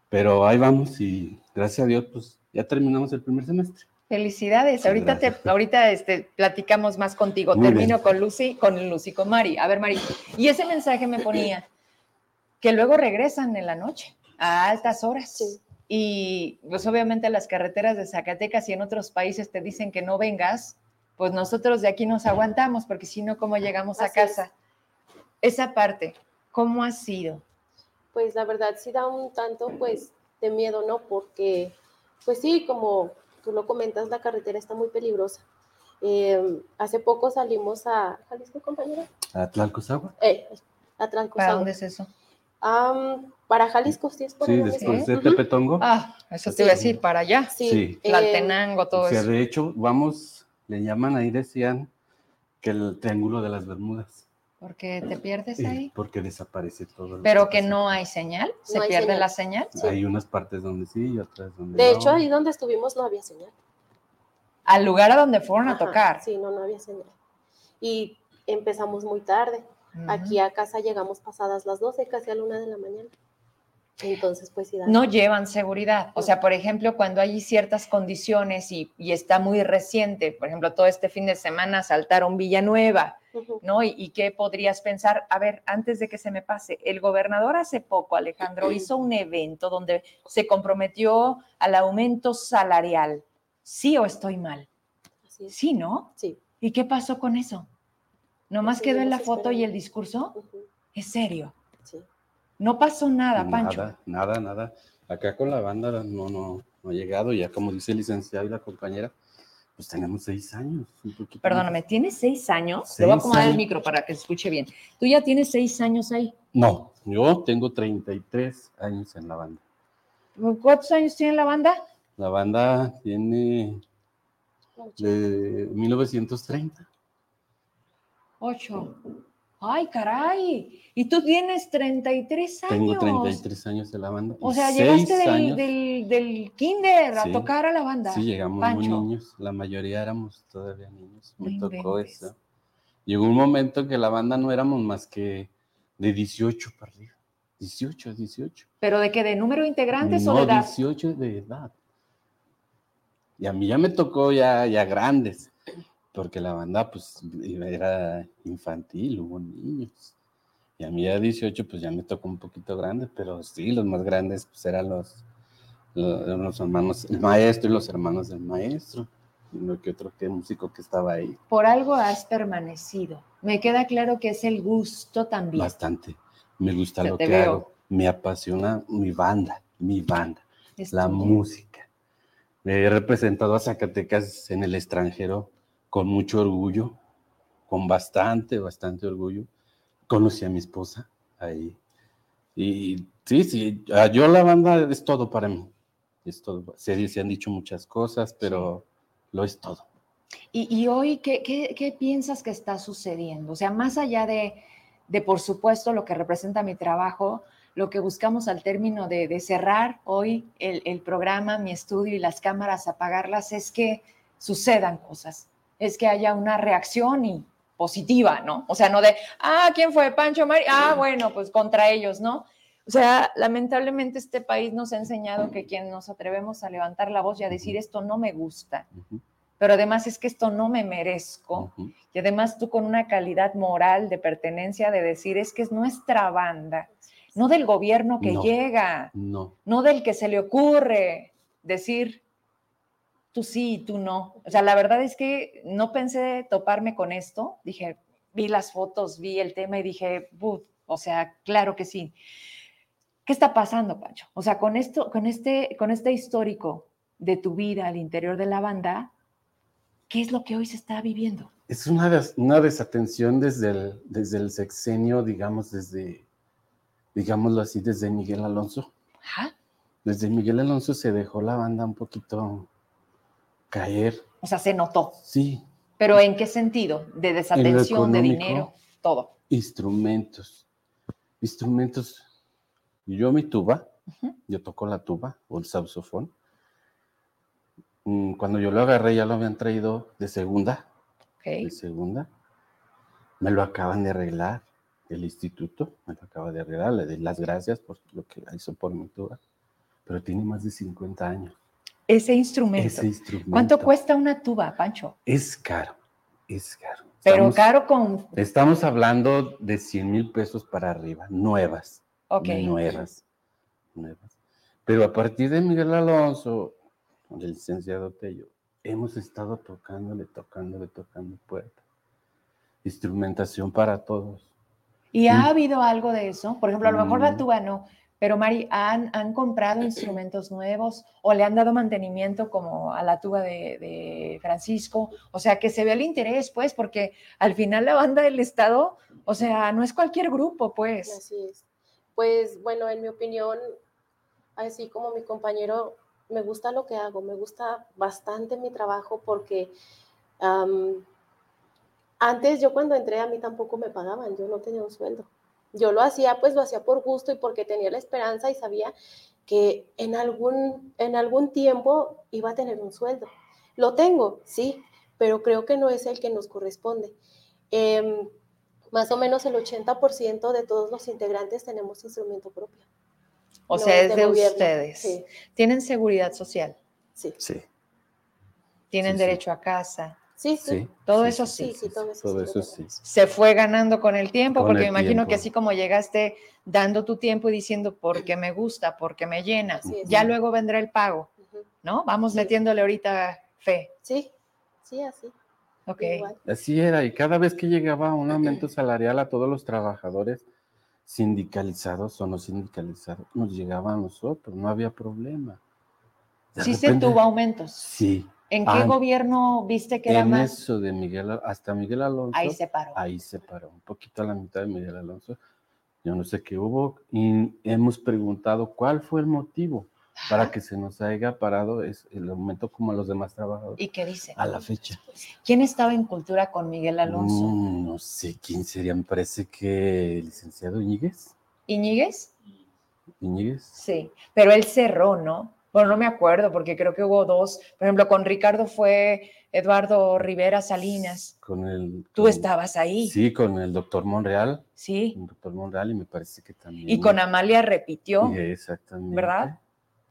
Pero ahí vamos y gracias a Dios, pues ya terminamos el primer semestre. Felicidades. Sí, ahorita te, ahorita este, platicamos más contigo. Muy Termino bien. con Lucy, con Lucy, con Mari. A ver, Mari. Y ese mensaje me ponía que luego regresan en la noche a altas horas. Sí. Y pues obviamente las carreteras de Zacatecas y en otros países te dicen que no vengas, pues nosotros de aquí nos aguantamos, porque si no, ¿cómo llegamos a Así es. casa? Esa parte, ¿cómo ha sido? Pues la verdad sí da un tanto pues de miedo, ¿no? Porque pues sí, como tú lo comentas, la carretera está muy peligrosa. Eh, hace poco salimos a Jalisco, compañera. A Tlalcosagua. Eh, a Tlalcozagua. ¿Para dónde es eso? Am, para Jalisco, sí es por Sí, después de. Tepetongo. Ah, eso te iba a decir, para allá. Sí, Sí. Tlaltenango, todo o sea, eso. de hecho, vamos, le llaman ahí, decían que el triángulo de las Bermudas. Porque te pierdes eh, ahí. porque desaparece todo. Pero que no hay señal, se hay pierde señal. la señal. sí. Hay unas partes donde sí y otras donde de no. hecho, ahí donde estuvimos no había señal. Al lugar a donde fueron a tocar. Sí, no, no había señal. Y empezamos muy tarde. Aquí a casa llegamos pasadas las 12, casi a la una de la mañana. Entonces, pues sí, da- No llevan seguridad. O sea, por ejemplo, cuando hay ciertas condiciones y, y está muy reciente, por ejemplo, todo este fin de semana saltaron Villanueva. ¿no? Y, y qué podrías pensar? A ver, antes de que se me pase, el gobernador hace poco, Alejandro, hizo un evento donde se comprometió al aumento salarial. ¿Sí o estoy mal? Sí, ¿no? Sí. ¿Y qué pasó con eso? ¿Nomás Pues quedó en la foto y el discurso? ¿Es serio? Sí. No pasó nada, Pancho. Nada, nada, nada. Acá con la banda no, no, no ha llegado, ya como dice el licenciado y la compañera, pues tenemos seis años. un poquito más. Perdóname, ¿tienes seis años? Le voy a Seis acomodar el micro para que se escuche bien. Tú ya tienes seis años ahí. No, yo tengo 33 años en la banda. ¿Cuántos años tiene la banda? La banda tiene de 1930. Ocho. Ay, caray. Y tú tienes 33 años. Tengo 33 años en la banda. O sea, llegaste del, del, del kinder a tocar a la banda. Sí, llegamos Pancho. muy niños. La mayoría éramos todavía niños. Me tocó inventes. eso. Llegó un momento en que la banda no éramos más que de 18 para arriba. 18, 18. ¿Pero de qué? ¿De número de integrantes o de edad? 18 de edad. Y a mí ya me tocó ya, ya grandes, porque la banda pues era infantil, hubo niños. Y a mí ya 18 pues ya me tocó un poquito grande, pero sí, los más grandes pues eran los, los, los hermanos, el maestro y los hermanos del maestro. Y no que otro que músico que estaba ahí. Por algo has permanecido. Me queda claro que es el gusto también. Bastante. Me gusta lo que veo. hago. Me apasiona mi banda, mi banda. Es la música. He representado a Zacatecas en el extranjero con mucho orgullo, con bastante, bastante orgullo. Conocí a mi esposa ahí. Y sí, sí, ah, yo la banda es todo para mí. Es todo. Se, se han dicho muchas cosas, pero lo es todo. Y, y hoy, ¿qué, qué, qué piensas que está sucediendo? O sea, más allá de, de, por supuesto, lo que representa mi trabajo, lo que buscamos al término de, de cerrar hoy el, el, programa, mi estudio y las cámaras, apagarlas, es que sucedan cosas, es que haya una reacción y positiva, ¿no? O sea, no de, ah, ¿quién fue? Pancho Mari, ah, bueno, pues contra ellos, ¿no? O sea, lamentablemente este país nos ha enseñado que quien nos atrevemos a levantar la voz y a decir esto no me gusta, uh -huh. pero además es que esto no me merezco. Uh -huh. Y además tú con una calidad moral de pertenencia de decir es que es nuestra banda, no del gobierno que no, llega, no. no del que se le ocurre decir tú sí, tú no. O sea, la verdad es que no pensé toparme con esto. Dije, vi las fotos, vi el tema y dije, o sea, claro que sí. ¿Qué está pasando, Pancho? O sea, con esto, con este, con este histórico de tu vida al interior de la banda, ¿qué es lo que hoy se está viviendo? Es una, des, una desatención desde el, desde el sexenio, digamos, desde, digámoslo así, desde Miguel Alonso. Ajá. Desde Miguel Alonso se dejó la banda un poquito caer. O sea, se notó. Sí, ¿Pero en qué sentido? De desatención, de dinero, todo. instrumentos. Instrumentos. Yo mi tuba, Ujú. yo toco la tuba o el saxofón. Mm, Cuando yo lo agarré ya lo habían traído de segunda, de segunda. Me lo acaban de arreglar el instituto, me lo acaba de arreglar, le doy las gracias por lo que hizo por mi tuba. Pero tiene más de 50 años. Ese instrumento. Ese instrumento. ¿Cuánto cuesta una tuba, Pancho? Es caro, es caro. Pero Estamos- caro con... Estamos hablando de 100 mil pesos para arriba, nuevas. Ok. Nuevas. Nuevas. Pero a partir de Miguel Alonso, del licenciado Tello, hemos estado tocándole, tocándole, tocando puertas. Instrumentación para todos. ¿Y ha habido algo de eso? Por ejemplo, a lo mejor la Mm. tuba no, pero Mari, ¿han, han comprado instrumentos nuevos o le han dado mantenimiento como a la tuba de, de Francisco? O sea, que se vea el interés, pues, porque al final la banda del Estado, o sea, no es cualquier grupo, pues. Así es. Pues bueno, en mi opinión, así como mi compañero, me gusta lo que hago, me gusta bastante mi trabajo porque antes yo cuando entré a mí tampoco me pagaban, yo no tenía un sueldo. Yo lo hacía, pues lo hacía por gusto y porque tenía la esperanza y sabía que en algún, en algún tiempo iba a tener un sueldo. Lo tengo, sí, pero creo que no es el que nos corresponde. Em, más o menos el 80% de todos los integrantes tenemos instrumento propio. O no sea, es de ustedes. Sí, Tienen seguridad social, sí, Sí. tienen Sí, sí. derecho a casa. Sí, sí. Sí. Todo sí, eso sí, sí. sí, todo eso Todo eso sí. Se fue ganando con el tiempo, Con porque el me imagino que así como llegaste dando tu tiempo y diciendo porque me gusta, porque me llena, ya luego vendrá el pago. ¿no? Vamos Sí. metiéndole ahorita fe. Sí, sí, así. Ok. Igual. Así era, y cada vez que llegaba un aumento salarial a todos los trabajadores sindicalizados o no sindicalizados, nos llegaba a nosotros, no había problema. De Sí se tuvo aumentos. Sí, ¿En qué Ah, gobierno viste que era en más? eso de Miguel, hasta Miguel Alonso, Ahí se paró. ahí se paró, un poquito a la mitad de Miguel Alonso. Yo no sé qué hubo, y hemos preguntado cuál fue el motivo para que se nos haya parado es el aumento como a los demás trabajadores ¿Y qué dice? a la fecha. ¿Quién estaba en cultura con Miguel Alonso? Mm, no sé quién sería, me parece que el licenciado Iñiguez. ¿Iñiguez? Iñiguez. Sí, pero él cerró, ¿no? Bueno, no me acuerdo porque creo que hubo dos. Por ejemplo, con Ricardo fue Eduardo Rivera Salinas. Con el. Tú con- estabas ahí, Sí, con el doctor Monreal. sí. El doctor Monreal, y me parece que también. Y con Amalia repitió, Sí, Exactamente. ¿verdad?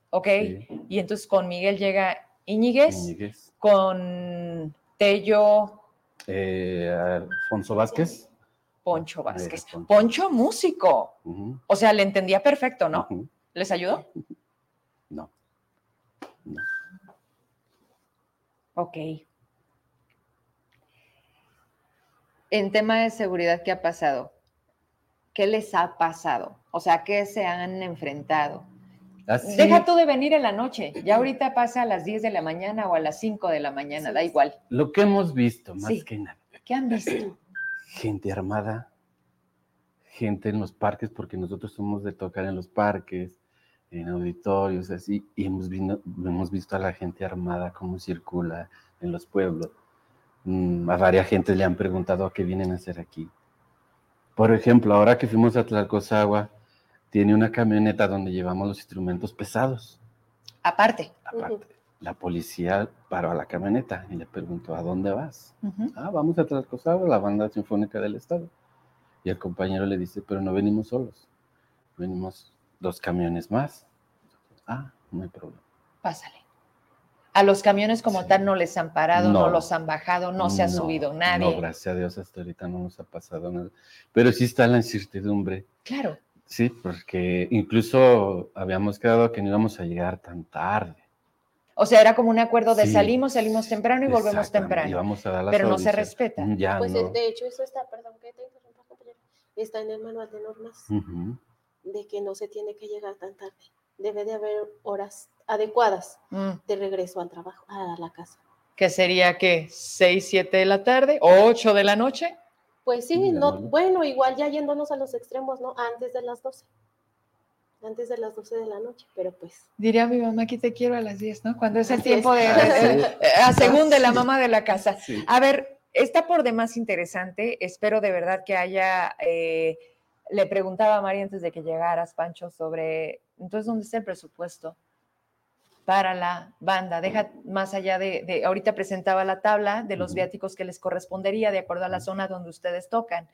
ok. Sí, Y entonces con Miguel llega Iñiguez, Iñiguez. con Tello Eh, Alfonso Vázquez. Poncho Vázquez. Poncho. Poncho músico. O sea, le entendía perfecto, ¿no? ¿Les ayudó? No. Ok. En tema de seguridad, ¿qué ha pasado? ¿Qué les ha pasado? O sea, ¿qué se han enfrentado? Así, Deja tú de venir en la noche. Ya ahorita pasa a las 10 de la mañana o a las 5 de la mañana, da igual. Lo que hemos visto, más Sí. que nada. ¿Qué han visto? Gente armada, gente en los parques, porque nosotros somos de tocar en los parques, en auditorios, así, y hemos, vino- hemos visto a la gente armada cómo circula en los pueblos. Mm, a varias gente le han preguntado a qué vienen a hacer aquí. Por ejemplo, ahora que fuimos a Tlalcozagua, tiene una camioneta donde llevamos los instrumentos pesados. Aparte. Aparte, la policía paró a la camioneta y le preguntó, ¿a dónde vas? Ujú. Ah, vamos a Tlalcozagua, la banda sinfónica del estado. Y el compañero le dice, pero no venimos solos, venimos dos camiones más. Ah, no hay problema. Pásale. A los camiones como Sí. tal no les han parado, no, No. los han bajado, no se ha subido nadie. No, gracias a Dios hasta ahorita no nos ha pasado nada. Pero sí está la incertidumbre, Claro. sí, porque incluso habíamos quedado que no íbamos a llegar tan tarde. O sea, era como un acuerdo de Sí. salimos, salimos temprano y volvemos temprano. íbamos a dar las pero no se respeta. Ya Pues no. eh, de hecho eso está, perdón que te interrumpa, compañero, está en el manual de normas Ujú. De que no se tiene que llegar tan tarde. Debe de haber horas adecuadas Mm, de regreso al trabajo, a la casa. ¿Qué sería qué? ¿6, 7 de la tarde? ¿8 de la noche? Pues sí, no, no. bueno, igual ya yéndonos a los extremos, ¿no? Antes de las 12. antes de las 12 de la noche, pero pues. Diría mi mamá, aquí te quiero a las 10, ¿no? Cuando es el Así tiempo es. de, de- a según de la mamá de la casa. Sí. A ver, está por demás interesante. Espero de verdad que haya. eh, le preguntaba a María antes de que llegaras, Pancho, sobre. Entonces, ¿dónde está el presupuesto para la banda? Deja más allá de. de- ahorita presentaba la tabla de los viáticos que les correspondería de acuerdo a la zona donde ustedes tocan.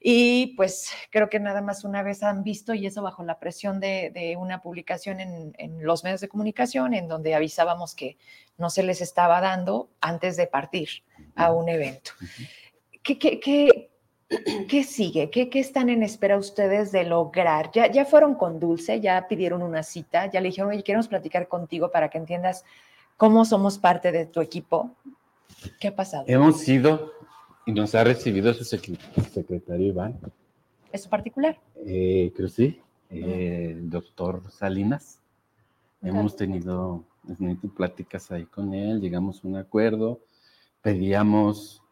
Y pues creo que nada más una vez han visto, y eso bajo la presión de, de una publicación en, en los medios de comunicación, en donde avisábamos que no se les estaba dando antes de partir a un evento. ¿Qué, qué, qué, qué sigue? ¿Qué, qué están en espera ustedes de lograr? ¿Ya, ¿Ya fueron con Dulce? ¿Ya pidieron una cita? ¿Ya le dijeron, oye, queremos platicar contigo para que entiendas cómo somos parte de tu equipo? ¿Qué ha pasado? Hemos ido y nos ha recibido su secre- secretario Iván, ¿Es su particular? eh, creo sí, eh, doctor Salinas. Hemos tenido, hemos tenido pláticas ahí con él, llegamos a un acuerdo, pedíamos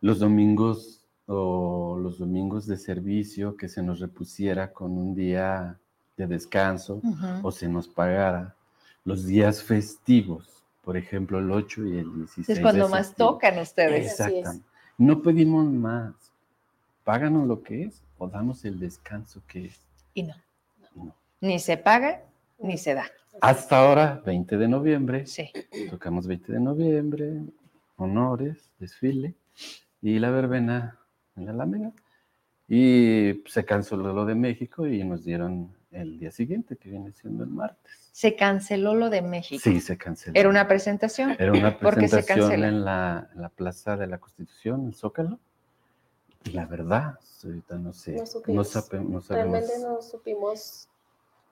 los domingos o los domingos de servicio que se nos repusiera con un día de descanso o se nos pagara los días festivos, por ejemplo el 8 y el 16. Es cuando de más tocan ustedes. Exactamente. No pedimos más. Páganos lo que es o damos el descanso que es. Y no. No. Ni se paga, ni se da. Hasta ahora, 20 de noviembre, Sí. tocamos 20 de noviembre, honores, desfile y la verbena en la Alameda. Y se canceló lo de México y nos dieron el día siguiente, que viene siendo el martes. Se canceló lo de México. Sí, se canceló. Era una presentación. Era una ¿Por qué se presentación en la, en la Plaza de la Constitución, en Zócalo. Y la verdad, ahorita no sé. No No, supimos. sabe- no sabemos. Realmente no supimos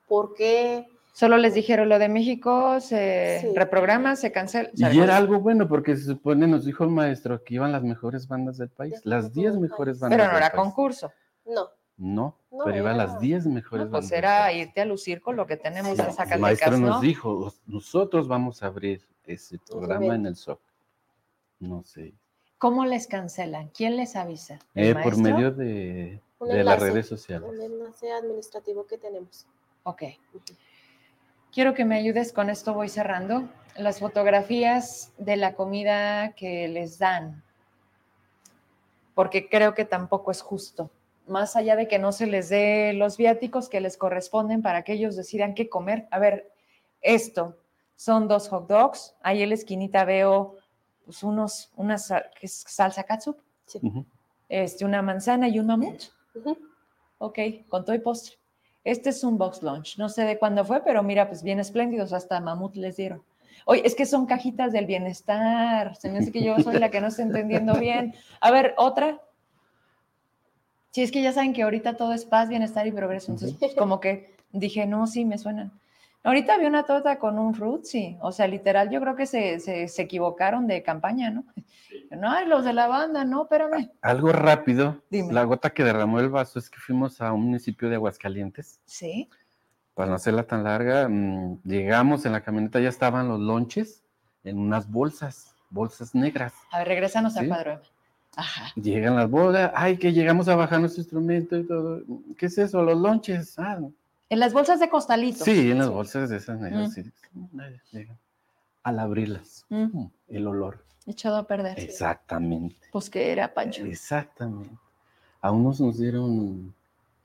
por qué. Solo les dijeron lo de México, se Sí. reprograma, se cancela. Y era algo bueno porque se supone, nos dijo el maestro, que iban las mejores bandas del país, De las todo 10 el mejores país. bandas Pero no del era país. concurso. No, No, No, pero iban las 10 mejores No, bandas. pues era irte a lucir con lo que tenemos Sí. en El Zacatecas, maestro ¿no? nos dijo, nosotros vamos a abrir ese programa en el SOC. No sé. ¿Cómo les cancelan? ¿Quién les avisa? ¿El Eh, por maestro? medio de, de las enlace. redes sociales. un enlace administrativo que tenemos. Ok. Quiero que me ayudes con esto, voy cerrando. Las fotografías de la comida que les dan, porque creo que tampoco es justo. Más allá de que no se les dé los viáticos que les corresponden para que ellos decidan qué comer. A ver, esto son dos hot dogs. Ahí en la esquinita veo pues, unos, una sal- ¿qué es? salsa katsup, Ujú. este, una manzana y un mamut. Ok, con todo y postre. Este es un box lunch. No sé de cuándo fue, pero mira, pues bien espléndidos. Hasta mamut les dieron. Oye, es que son cajitas del bienestar. Se me hace que yo soy la que no está entendiendo bien. A ver, otra. Sí, es que ya saben que ahorita todo es paz, bienestar y progreso. Entonces, pues, como que dije, no, sí, me suenan. Ahorita vi una torta con un frutzi. O sea, literal, yo creo que se, se, se equivocaron de campaña, ¿no? No, ay, los de la banda, no, espérame. Algo rápido. Dime. La gota que derramó el vaso es que fuimos a un municipio de Aguascalientes. Sí. Para no hacerla tan larga, mm, llegamos en la camioneta, ya estaban los lonches en unas bolsas, bolsas negras. A ver, regrésanos al Sí. cuadro. Ajá. Llegan las bolas, ay, que llegamos a bajar nuestro instrumento y todo. ¿Qué es eso? Los lonches. Ah, En las bolsas de costalitos. sí, en las bolsas de esas negras. Mm. sí. Al abrirlas, Mm, mm, el olor. echado a perder. Exactamente, Pues que era Pancho. exactamente. A unos nos dieron.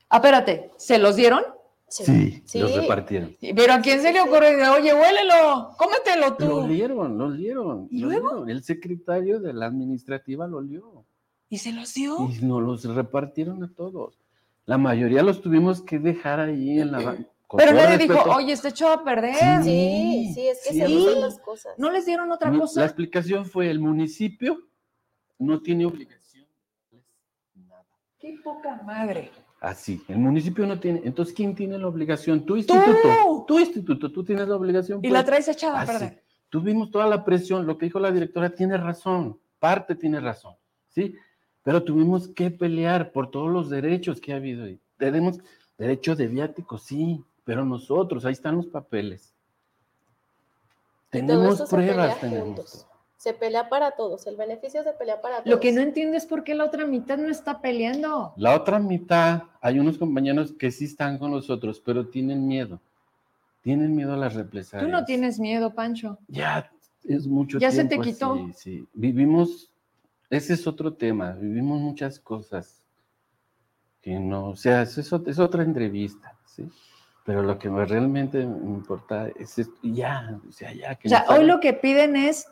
Ah, espérate, ¿se los dieron? Sí, Sí. los repartieron. Pero ¿a quién se le ocurre? Oye, huélelo, cómetelo Lo tú. olieron, lo olieron. ¿Y lo luego? olieron. El secretario de la administrativa lo olió. ¿Y se los dio? Y nos los repartieron a todos. La mayoría los tuvimos que dejar ahí en la. Pero nadie dijo, respeto. oye, está echado a perder. Sí, sí, es que Sí. se usan las cosas. ¿No les dieron otra No, cosa? La explicación fue: el municipio no tiene obligación. Nada. Qué poca madre. Así, el municipio no tiene. Entonces, ¿quién tiene la obligación? Tu instituto. Tu instituto, tú tienes la obligación. Y pues. la traes echada a Así. perder. Tuvimos toda la presión, lo que dijo la directora tiene razón, parte tiene razón, ¿sí? Pero tuvimos que pelear por todos los derechos que ha habido ahí. Tenemos derecho de viático, sí, pero nosotros, ahí están los papeles. Tenemos se pruebas, tenemos. juntos. Se pelea para todos, el beneficio se pelea para todos. Lo que no entiendo es por qué la otra mitad no está peleando. La otra mitad, hay unos compañeros que sí están con nosotros, pero tienen miedo. Tienen miedo a las represalias. Tú no tienes miedo, Pancho. Ya es mucho ¿Ya se tiempo. te quitó? así, sí. Vivimos, ese es otro tema, vivimos muchas cosas que no, o sea, eso es, es otra entrevista, ¿sí? Pero lo que me realmente me importa es esto, ya, o sea, ya que O sea, hoy hagan- lo que piden es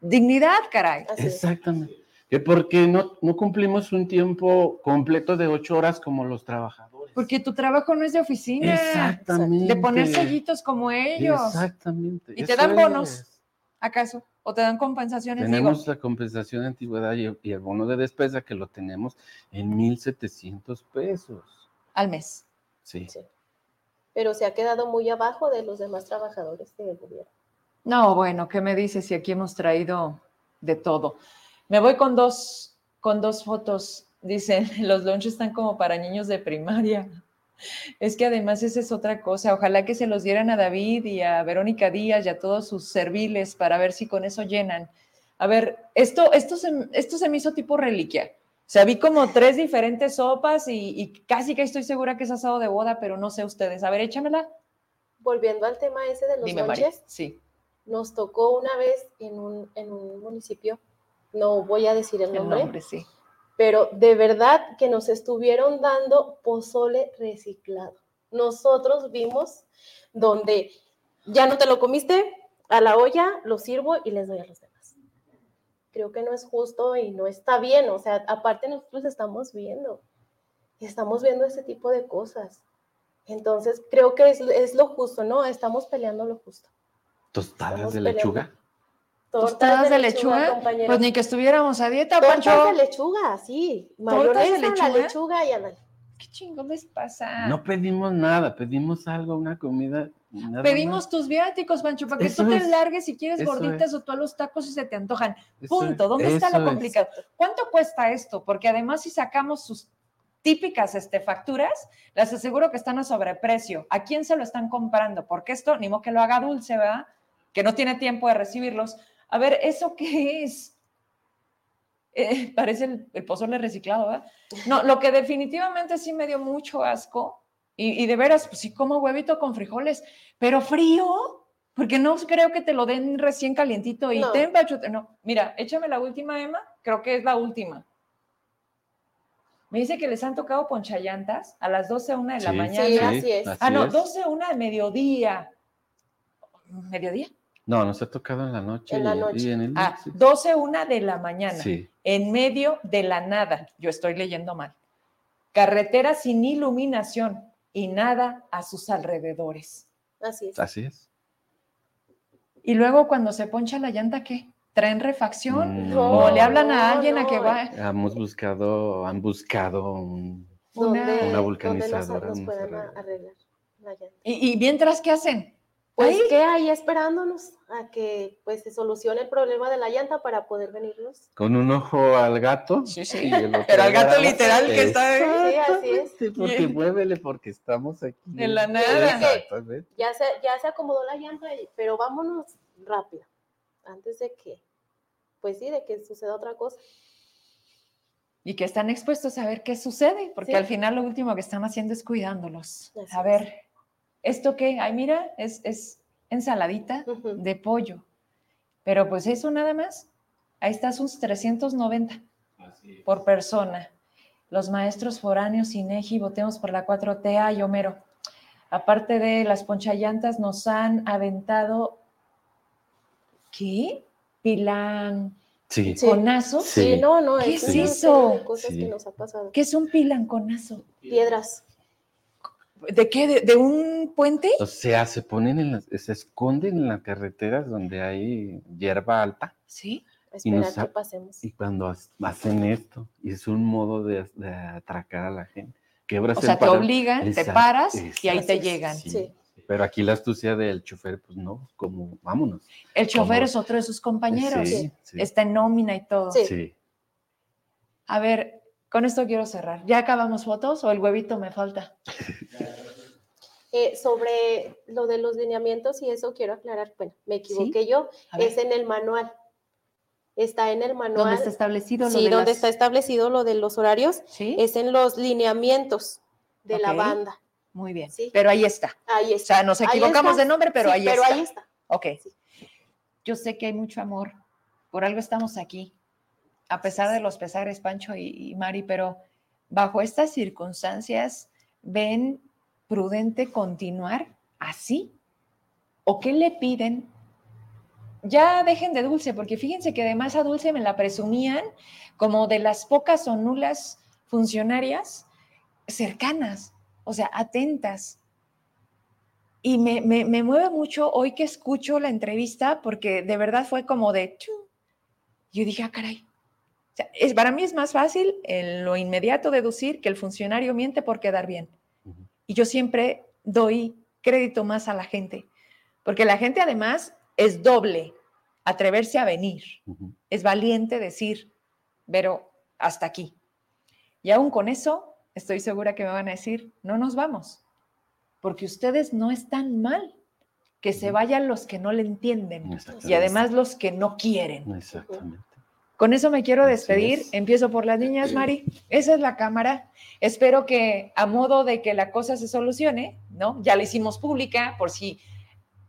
dignidad, caray. Así es. Exactamente. Que porque no, no cumplimos un tiempo completo de ocho horas como los trabajadores. Porque tu trabajo no es de oficina, Exactamente. de poner sellitos como ellos. Exactamente. ¿Y te eso dan bonos? es. ¿Acaso? ¿O te dan compensaciones? Tenemos Digo, la compensación de antigüedad y, y el bono de despesa que lo tenemos en 1.700 pesos. al mes. Sí. Sí. Pero se ha quedado muy abajo de los demás trabajadores del gobierno. No, bueno, ¿qué me dices si aquí hemos traído de todo? Me voy con dos, con dos fotos. Dicen, los lunches están como para niños de primaria. Es que además esa es otra cosa. Ojalá que se los dieran a David y a Verónica Díaz y a todos sus serviles para ver si con eso llenan. A ver, esto, esto, se, esto se me hizo tipo reliquia. O sea, vi como tres diferentes sopas y, y casi que estoy segura que es asado de boda, pero no sé ustedes. A ver, échamela. Volviendo al tema ese de los Dime, María. lonches, Sí. nos tocó una vez en un, en un municipio, no voy a decir el El nombre, nombre, sí. Pero de verdad que nos estuvieron dando pozole reciclado. Nosotros vimos donde ya no te lo comiste, a la olla lo sirvo y les doy a los demás. Creo que no es justo y no está bien, o sea, aparte nosotros estamos viendo, estamos viendo ese tipo de cosas. Entonces, creo que es, es lo justo, ¿no? Estamos peleando lo justo. Tostadas Estamos de peleando. Lechuga. ¿Tostadas de lechuga? compañero. Pues ni que estuviéramos a dieta, Tortas Pancho. de lechuga, sí. ¿Tortas de Mayonesa, la lechuga? lechuga y ándale. ¿Qué chingón les pasa? No pedimos nada, pedimos algo, una comida. nada Pedimos más. tus viáticos, Pancho, para que Eso tú te es. largues si quieres gorditas es. o tú a los tacos y se te antojan. Eso Punto. es, ¿Dónde está lo es. complicado? ¿Cuánto cuesta esto? Porque además si sacamos sus típicas este, facturas, les aseguro que están a sobreprecio. ¿A quién se lo están comprando? Porque esto, ni modo que lo haga dulce, ¿verdad? Que no tiene tiempo de recibirlos. A ver, ¿eso qué es? Eh, parece el, el pozole reciclado, ¿verdad? No, lo que definitivamente sí me dio mucho asco, y, y de veras, pues sí como huevito con frijoles, pero frío, porque no creo que te lo den recién calientito y No. te- no. Mira, échame la última, Emma, creo que es la última. Me dice que les han tocado ponchallantas a las 12 a 1 de la mañana. Sí, así es. ah, no, es. 12 a 1 de mediodía. ¿Mediodía? No, nos ha tocado en la noche. En la y- noche. y en el Ah, sí. 12 a 1 de la mañana. Sí. en medio de la nada. Yo estoy leyendo mal. Carretera sin iluminación y nada a sus alrededores. Así es. Así es. Y luego cuando se poncha la llanta, ¿qué? ¿Traen refacción? No. ¿O le hablan a No, alguien a que va? Hemos buscado, han buscado un- Una- vulcanizadora, nos nos puedan arregla. arreglar la llanta. Y, y mientras, ¿qué hacen? Pues Ahí. que ahí esperándonos a que pues se solucione el problema de la llanta para poder venirnos. con un ojo al gato. Sí, sí. y el otro Pero al gato al literal que está ahí. Sí, así es. Sí, porque Bien. muévele, porque estamos aquí. En la nada. Ya se, ya se acomodó la llanta, pero vámonos rápido, antes de que, pues sí, de que suceda otra cosa. Y que están expuestos a ver qué sucede, porque Sí. al final lo último que están haciendo es cuidándolos. Así a es. ¿Esto qué? Ay, mira, es, es ensaladita de pollo. Pero pues eso nada más. Ahí está sus 390 por persona. Los maestros foráneos, INEGI, votemos por la 4T, ay, Homero. Aparte de las ponchallantas, nos han aventado, ¿qué? Pilan, Sí. Conazo. Sí. Sí, no, no, ¿Qué es es una eso? serie de cosas Sí. que nos ha pasado. ¿Qué es un pilanconazo? Piedras. ¿De qué? ¿De, de un puente? O sea, se ponen en las, se esconden en las carreteras donde hay hierba alta Sí. Esperar nos que pasemos. y cuando hacen esto, y es un modo de, de atracar a la gente. Quebras O el sea, te paro- obligan, te Exacto, paras y ahí te llegan. Sí. Sí. Pero aquí la astucia del chofer, pues no, como vámonos. El chofer Como- es otro de sus compañeros. Sí, sí, Está en nómina y todo. Sí. sí. A ver, con esto quiero cerrar. ¿Ya acabamos fotos o el huevito me falta? Eh, sobre lo de los lineamientos y eso quiero aclarar, bueno, me equivoqué yo, es en el manual. está en el manual. ¿Dónde está establecido lo sí, de donde las- está establecido lo de los horarios, Sí, es en los lineamientos de la banda. muy bien. sí. Pero ahí está. Ahí O está. sea, nos equivocamos de nombre, pero ahí pero está. ahí está. Ok. Yo sé que hay mucho amor. Por algo estamos aquí. A pesar de los pesares, Pancho y, y Mari, pero bajo estas circunstancias, ¿ven prudente continuar así? ¿O qué le piden? Ya dejen de Dulce, porque fíjense que además a Dulce me la presumían como de las pocas o nulas funcionarias cercanas, o sea, atentas. Y me, me- me mueve mucho hoy que escucho la entrevista, porque de verdad fue como de... Yo dije, ah, caray. Sea, es, para mí es más fácil en lo inmediato deducir que el funcionario miente por quedar bien. Y yo siempre doy crédito más a la gente, porque la gente además es doble, atreverse a venir, es valiente decir, pero hasta aquí. Y aún con eso, estoy segura que me van a decir, no nos vamos, porque ustedes no están mal, que se vayan los que no le entienden y además los que no quieren. Exactamente. Con eso me quiero despedir. es. Empiezo por las niñas, Mari. Esa es la cámara. Espero que a modo de que la cosa se solucione, ¿no? Ya la hicimos pública por si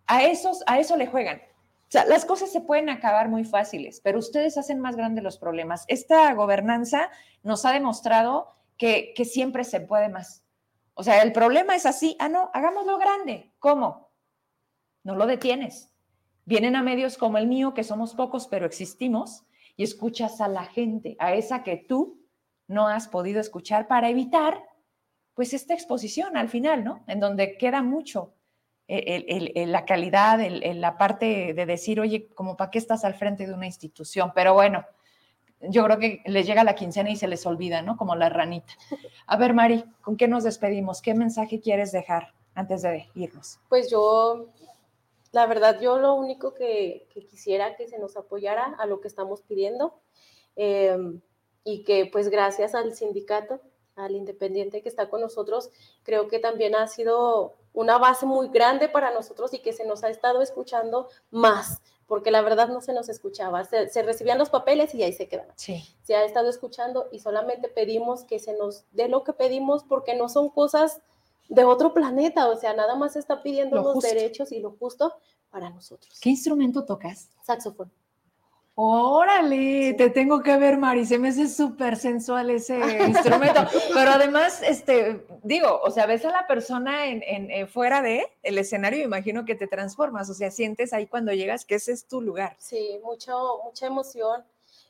a esos a eso le juegan. O sea, las cosas se pueden acabar muy fáciles, pero ustedes hacen más grandes los problemas. Esta gobernanza nos ha demostrado que, que siempre se puede más. O sea, el problema es así. Ah, no, hagámoslo grande. ¿Cómo? No lo detienes. Vienen a medios como el mío, que somos pocos, pero existimos, y escuchas a la gente, a esa que tú no has podido escuchar para evitar, pues, esta exposición al final, ¿no? En donde queda mucho eh, la calidad, la parte de decir, oye, como para qué estás al frente de una institución. Pero bueno, yo creo que les llega la quincena y se les olvida, ¿no? Como la ranita. A ver, Mari, ¿con qué nos despedimos? ¿Qué mensaje quieres dejar antes de irnos? Pues yo, la verdad, yo lo único que, que quisiera que se nos apoyara a lo que estamos pidiendo eh, y que pues gracias al sindicato, al independiente que está con nosotros, creo que también ha sido una base muy grande para nosotros y que se nos ha estado escuchando más, porque la verdad no se nos escuchaba, se, se recibían los papeles y ahí se quedaban Sí. se ha estado escuchando y solamente pedimos que se nos dé lo que pedimos porque no son cosas de otro planeta, o sea, nada más está pidiendo Lo los justo. derechos y lo justo para nosotros. ¿Qué instrumento tocas? Saxofón. Órale, Sí. te tengo que ver, Mari, se me hace súper sensual ese instrumento, pero además, este, digo, o sea, ves a la persona en, en- eh, fuera de el escenario, imagino que te transformas, o sea, sientes ahí cuando llegas que ese es tu lugar. Sí, mucho, mucha emoción,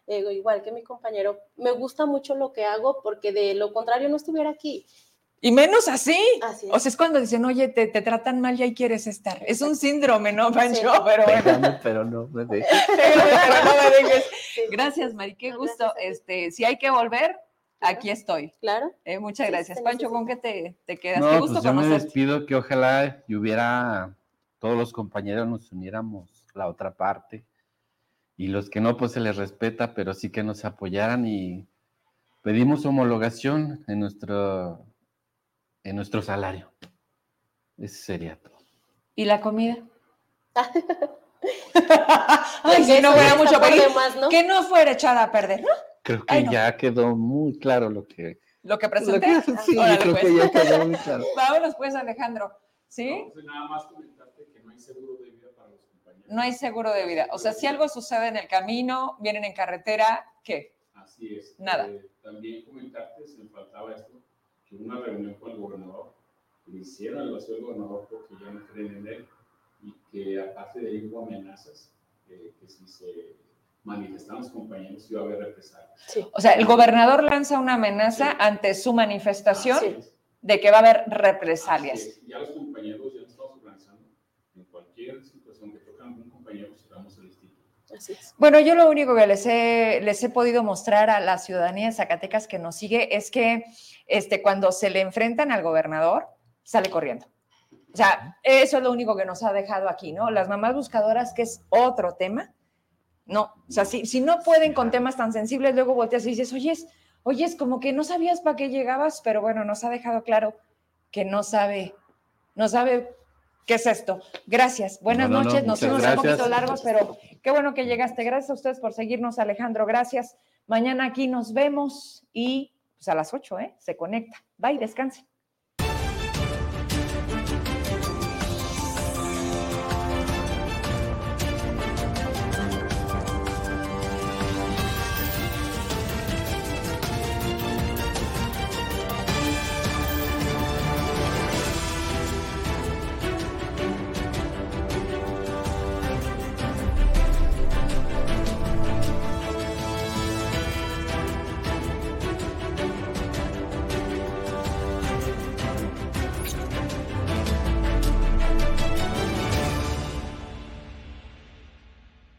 eh, igual que mi compañero. Me gusta mucho lo que hago porque de lo contrario no estuviera aquí. Y menos así. Así es. O sea, es cuando dicen, oye, te, te tratan mal y ahí quieres estar. Es un síndrome, ¿no, Pancho? Sí. Pero bueno, Pégame, pero no me dejes. pero no me dejes. Sí. Gracias, Mari, qué No, gusto. Este, si hay que volver, aquí estoy. Claro. Eh, muchas Sí, gracias. Pancho, ¿con qué te, te quedas? No, qué gusto pues yo me despido que ojalá y hubiera todos los compañeros nos uniéramos la otra parte y los que no pues se les respeta, pero sí que nos apoyaran y pedimos homologación en nuestro en nuestro salario. Ese sería todo. ¿Y la comida? Que Ay, si no eso fuera mucho pedir, demás, ¿no? que no fuera echada a perder, ¿no? Creo que Ay, no. ya quedó muy claro lo que, Lo que lo presenté. que- sí, Órale, creo pues. que ya quedó muy claro. Vámonos pues, Alejandro. ¿Sí? No, pues nada más comentarte que no hay seguro de vida para los compañeros. No hay seguro de vida. O sea, si algo sucede en el camino, vienen en carretera, ¿qué? Así es. Nada. Eh, también comentarte, se me faltaba esto, que una reunión con el gobernador, le hicieron el vacío al gobernador porque ya no creen en él y que aparte de ahí hubo amenazas, eh, que si se manifestaban los compañeros iba a haber represalias. Sí. O sea, el gobernador lanza una amenaza ante su manifestación es. de que va a haber represalias. es. Ya los compañeros ya estamos organizando. En cualquier situación que toque a algún compañero, cerramos el instituto. Así es. Bueno, yo lo único que les he, les he podido mostrar a la ciudadanía de Zacatecas que nos sigue es que este, cuando se le enfrentan al gobernador, sale corriendo. O sea, eso es lo único que nos ha dejado aquí, ¿no? Las mamás buscadoras, que es otro tema. No, o sea, si, si no pueden con temas tan sensibles, luego volteas y dices, oye, oye, es como que no sabías para qué llegabas, pero bueno, nos ha dejado claro que no sabe, no sabe ¿Qué es esto? Gracias. Buenas No, no, no, noches. Nos fuimos un poquito largos, pero qué bueno que llegaste. Gracias a ustedes por seguirnos, Alejandro. Gracias. Mañana aquí nos vemos y pues, a las 8, ¿eh? Se conecta. Bye, descanse.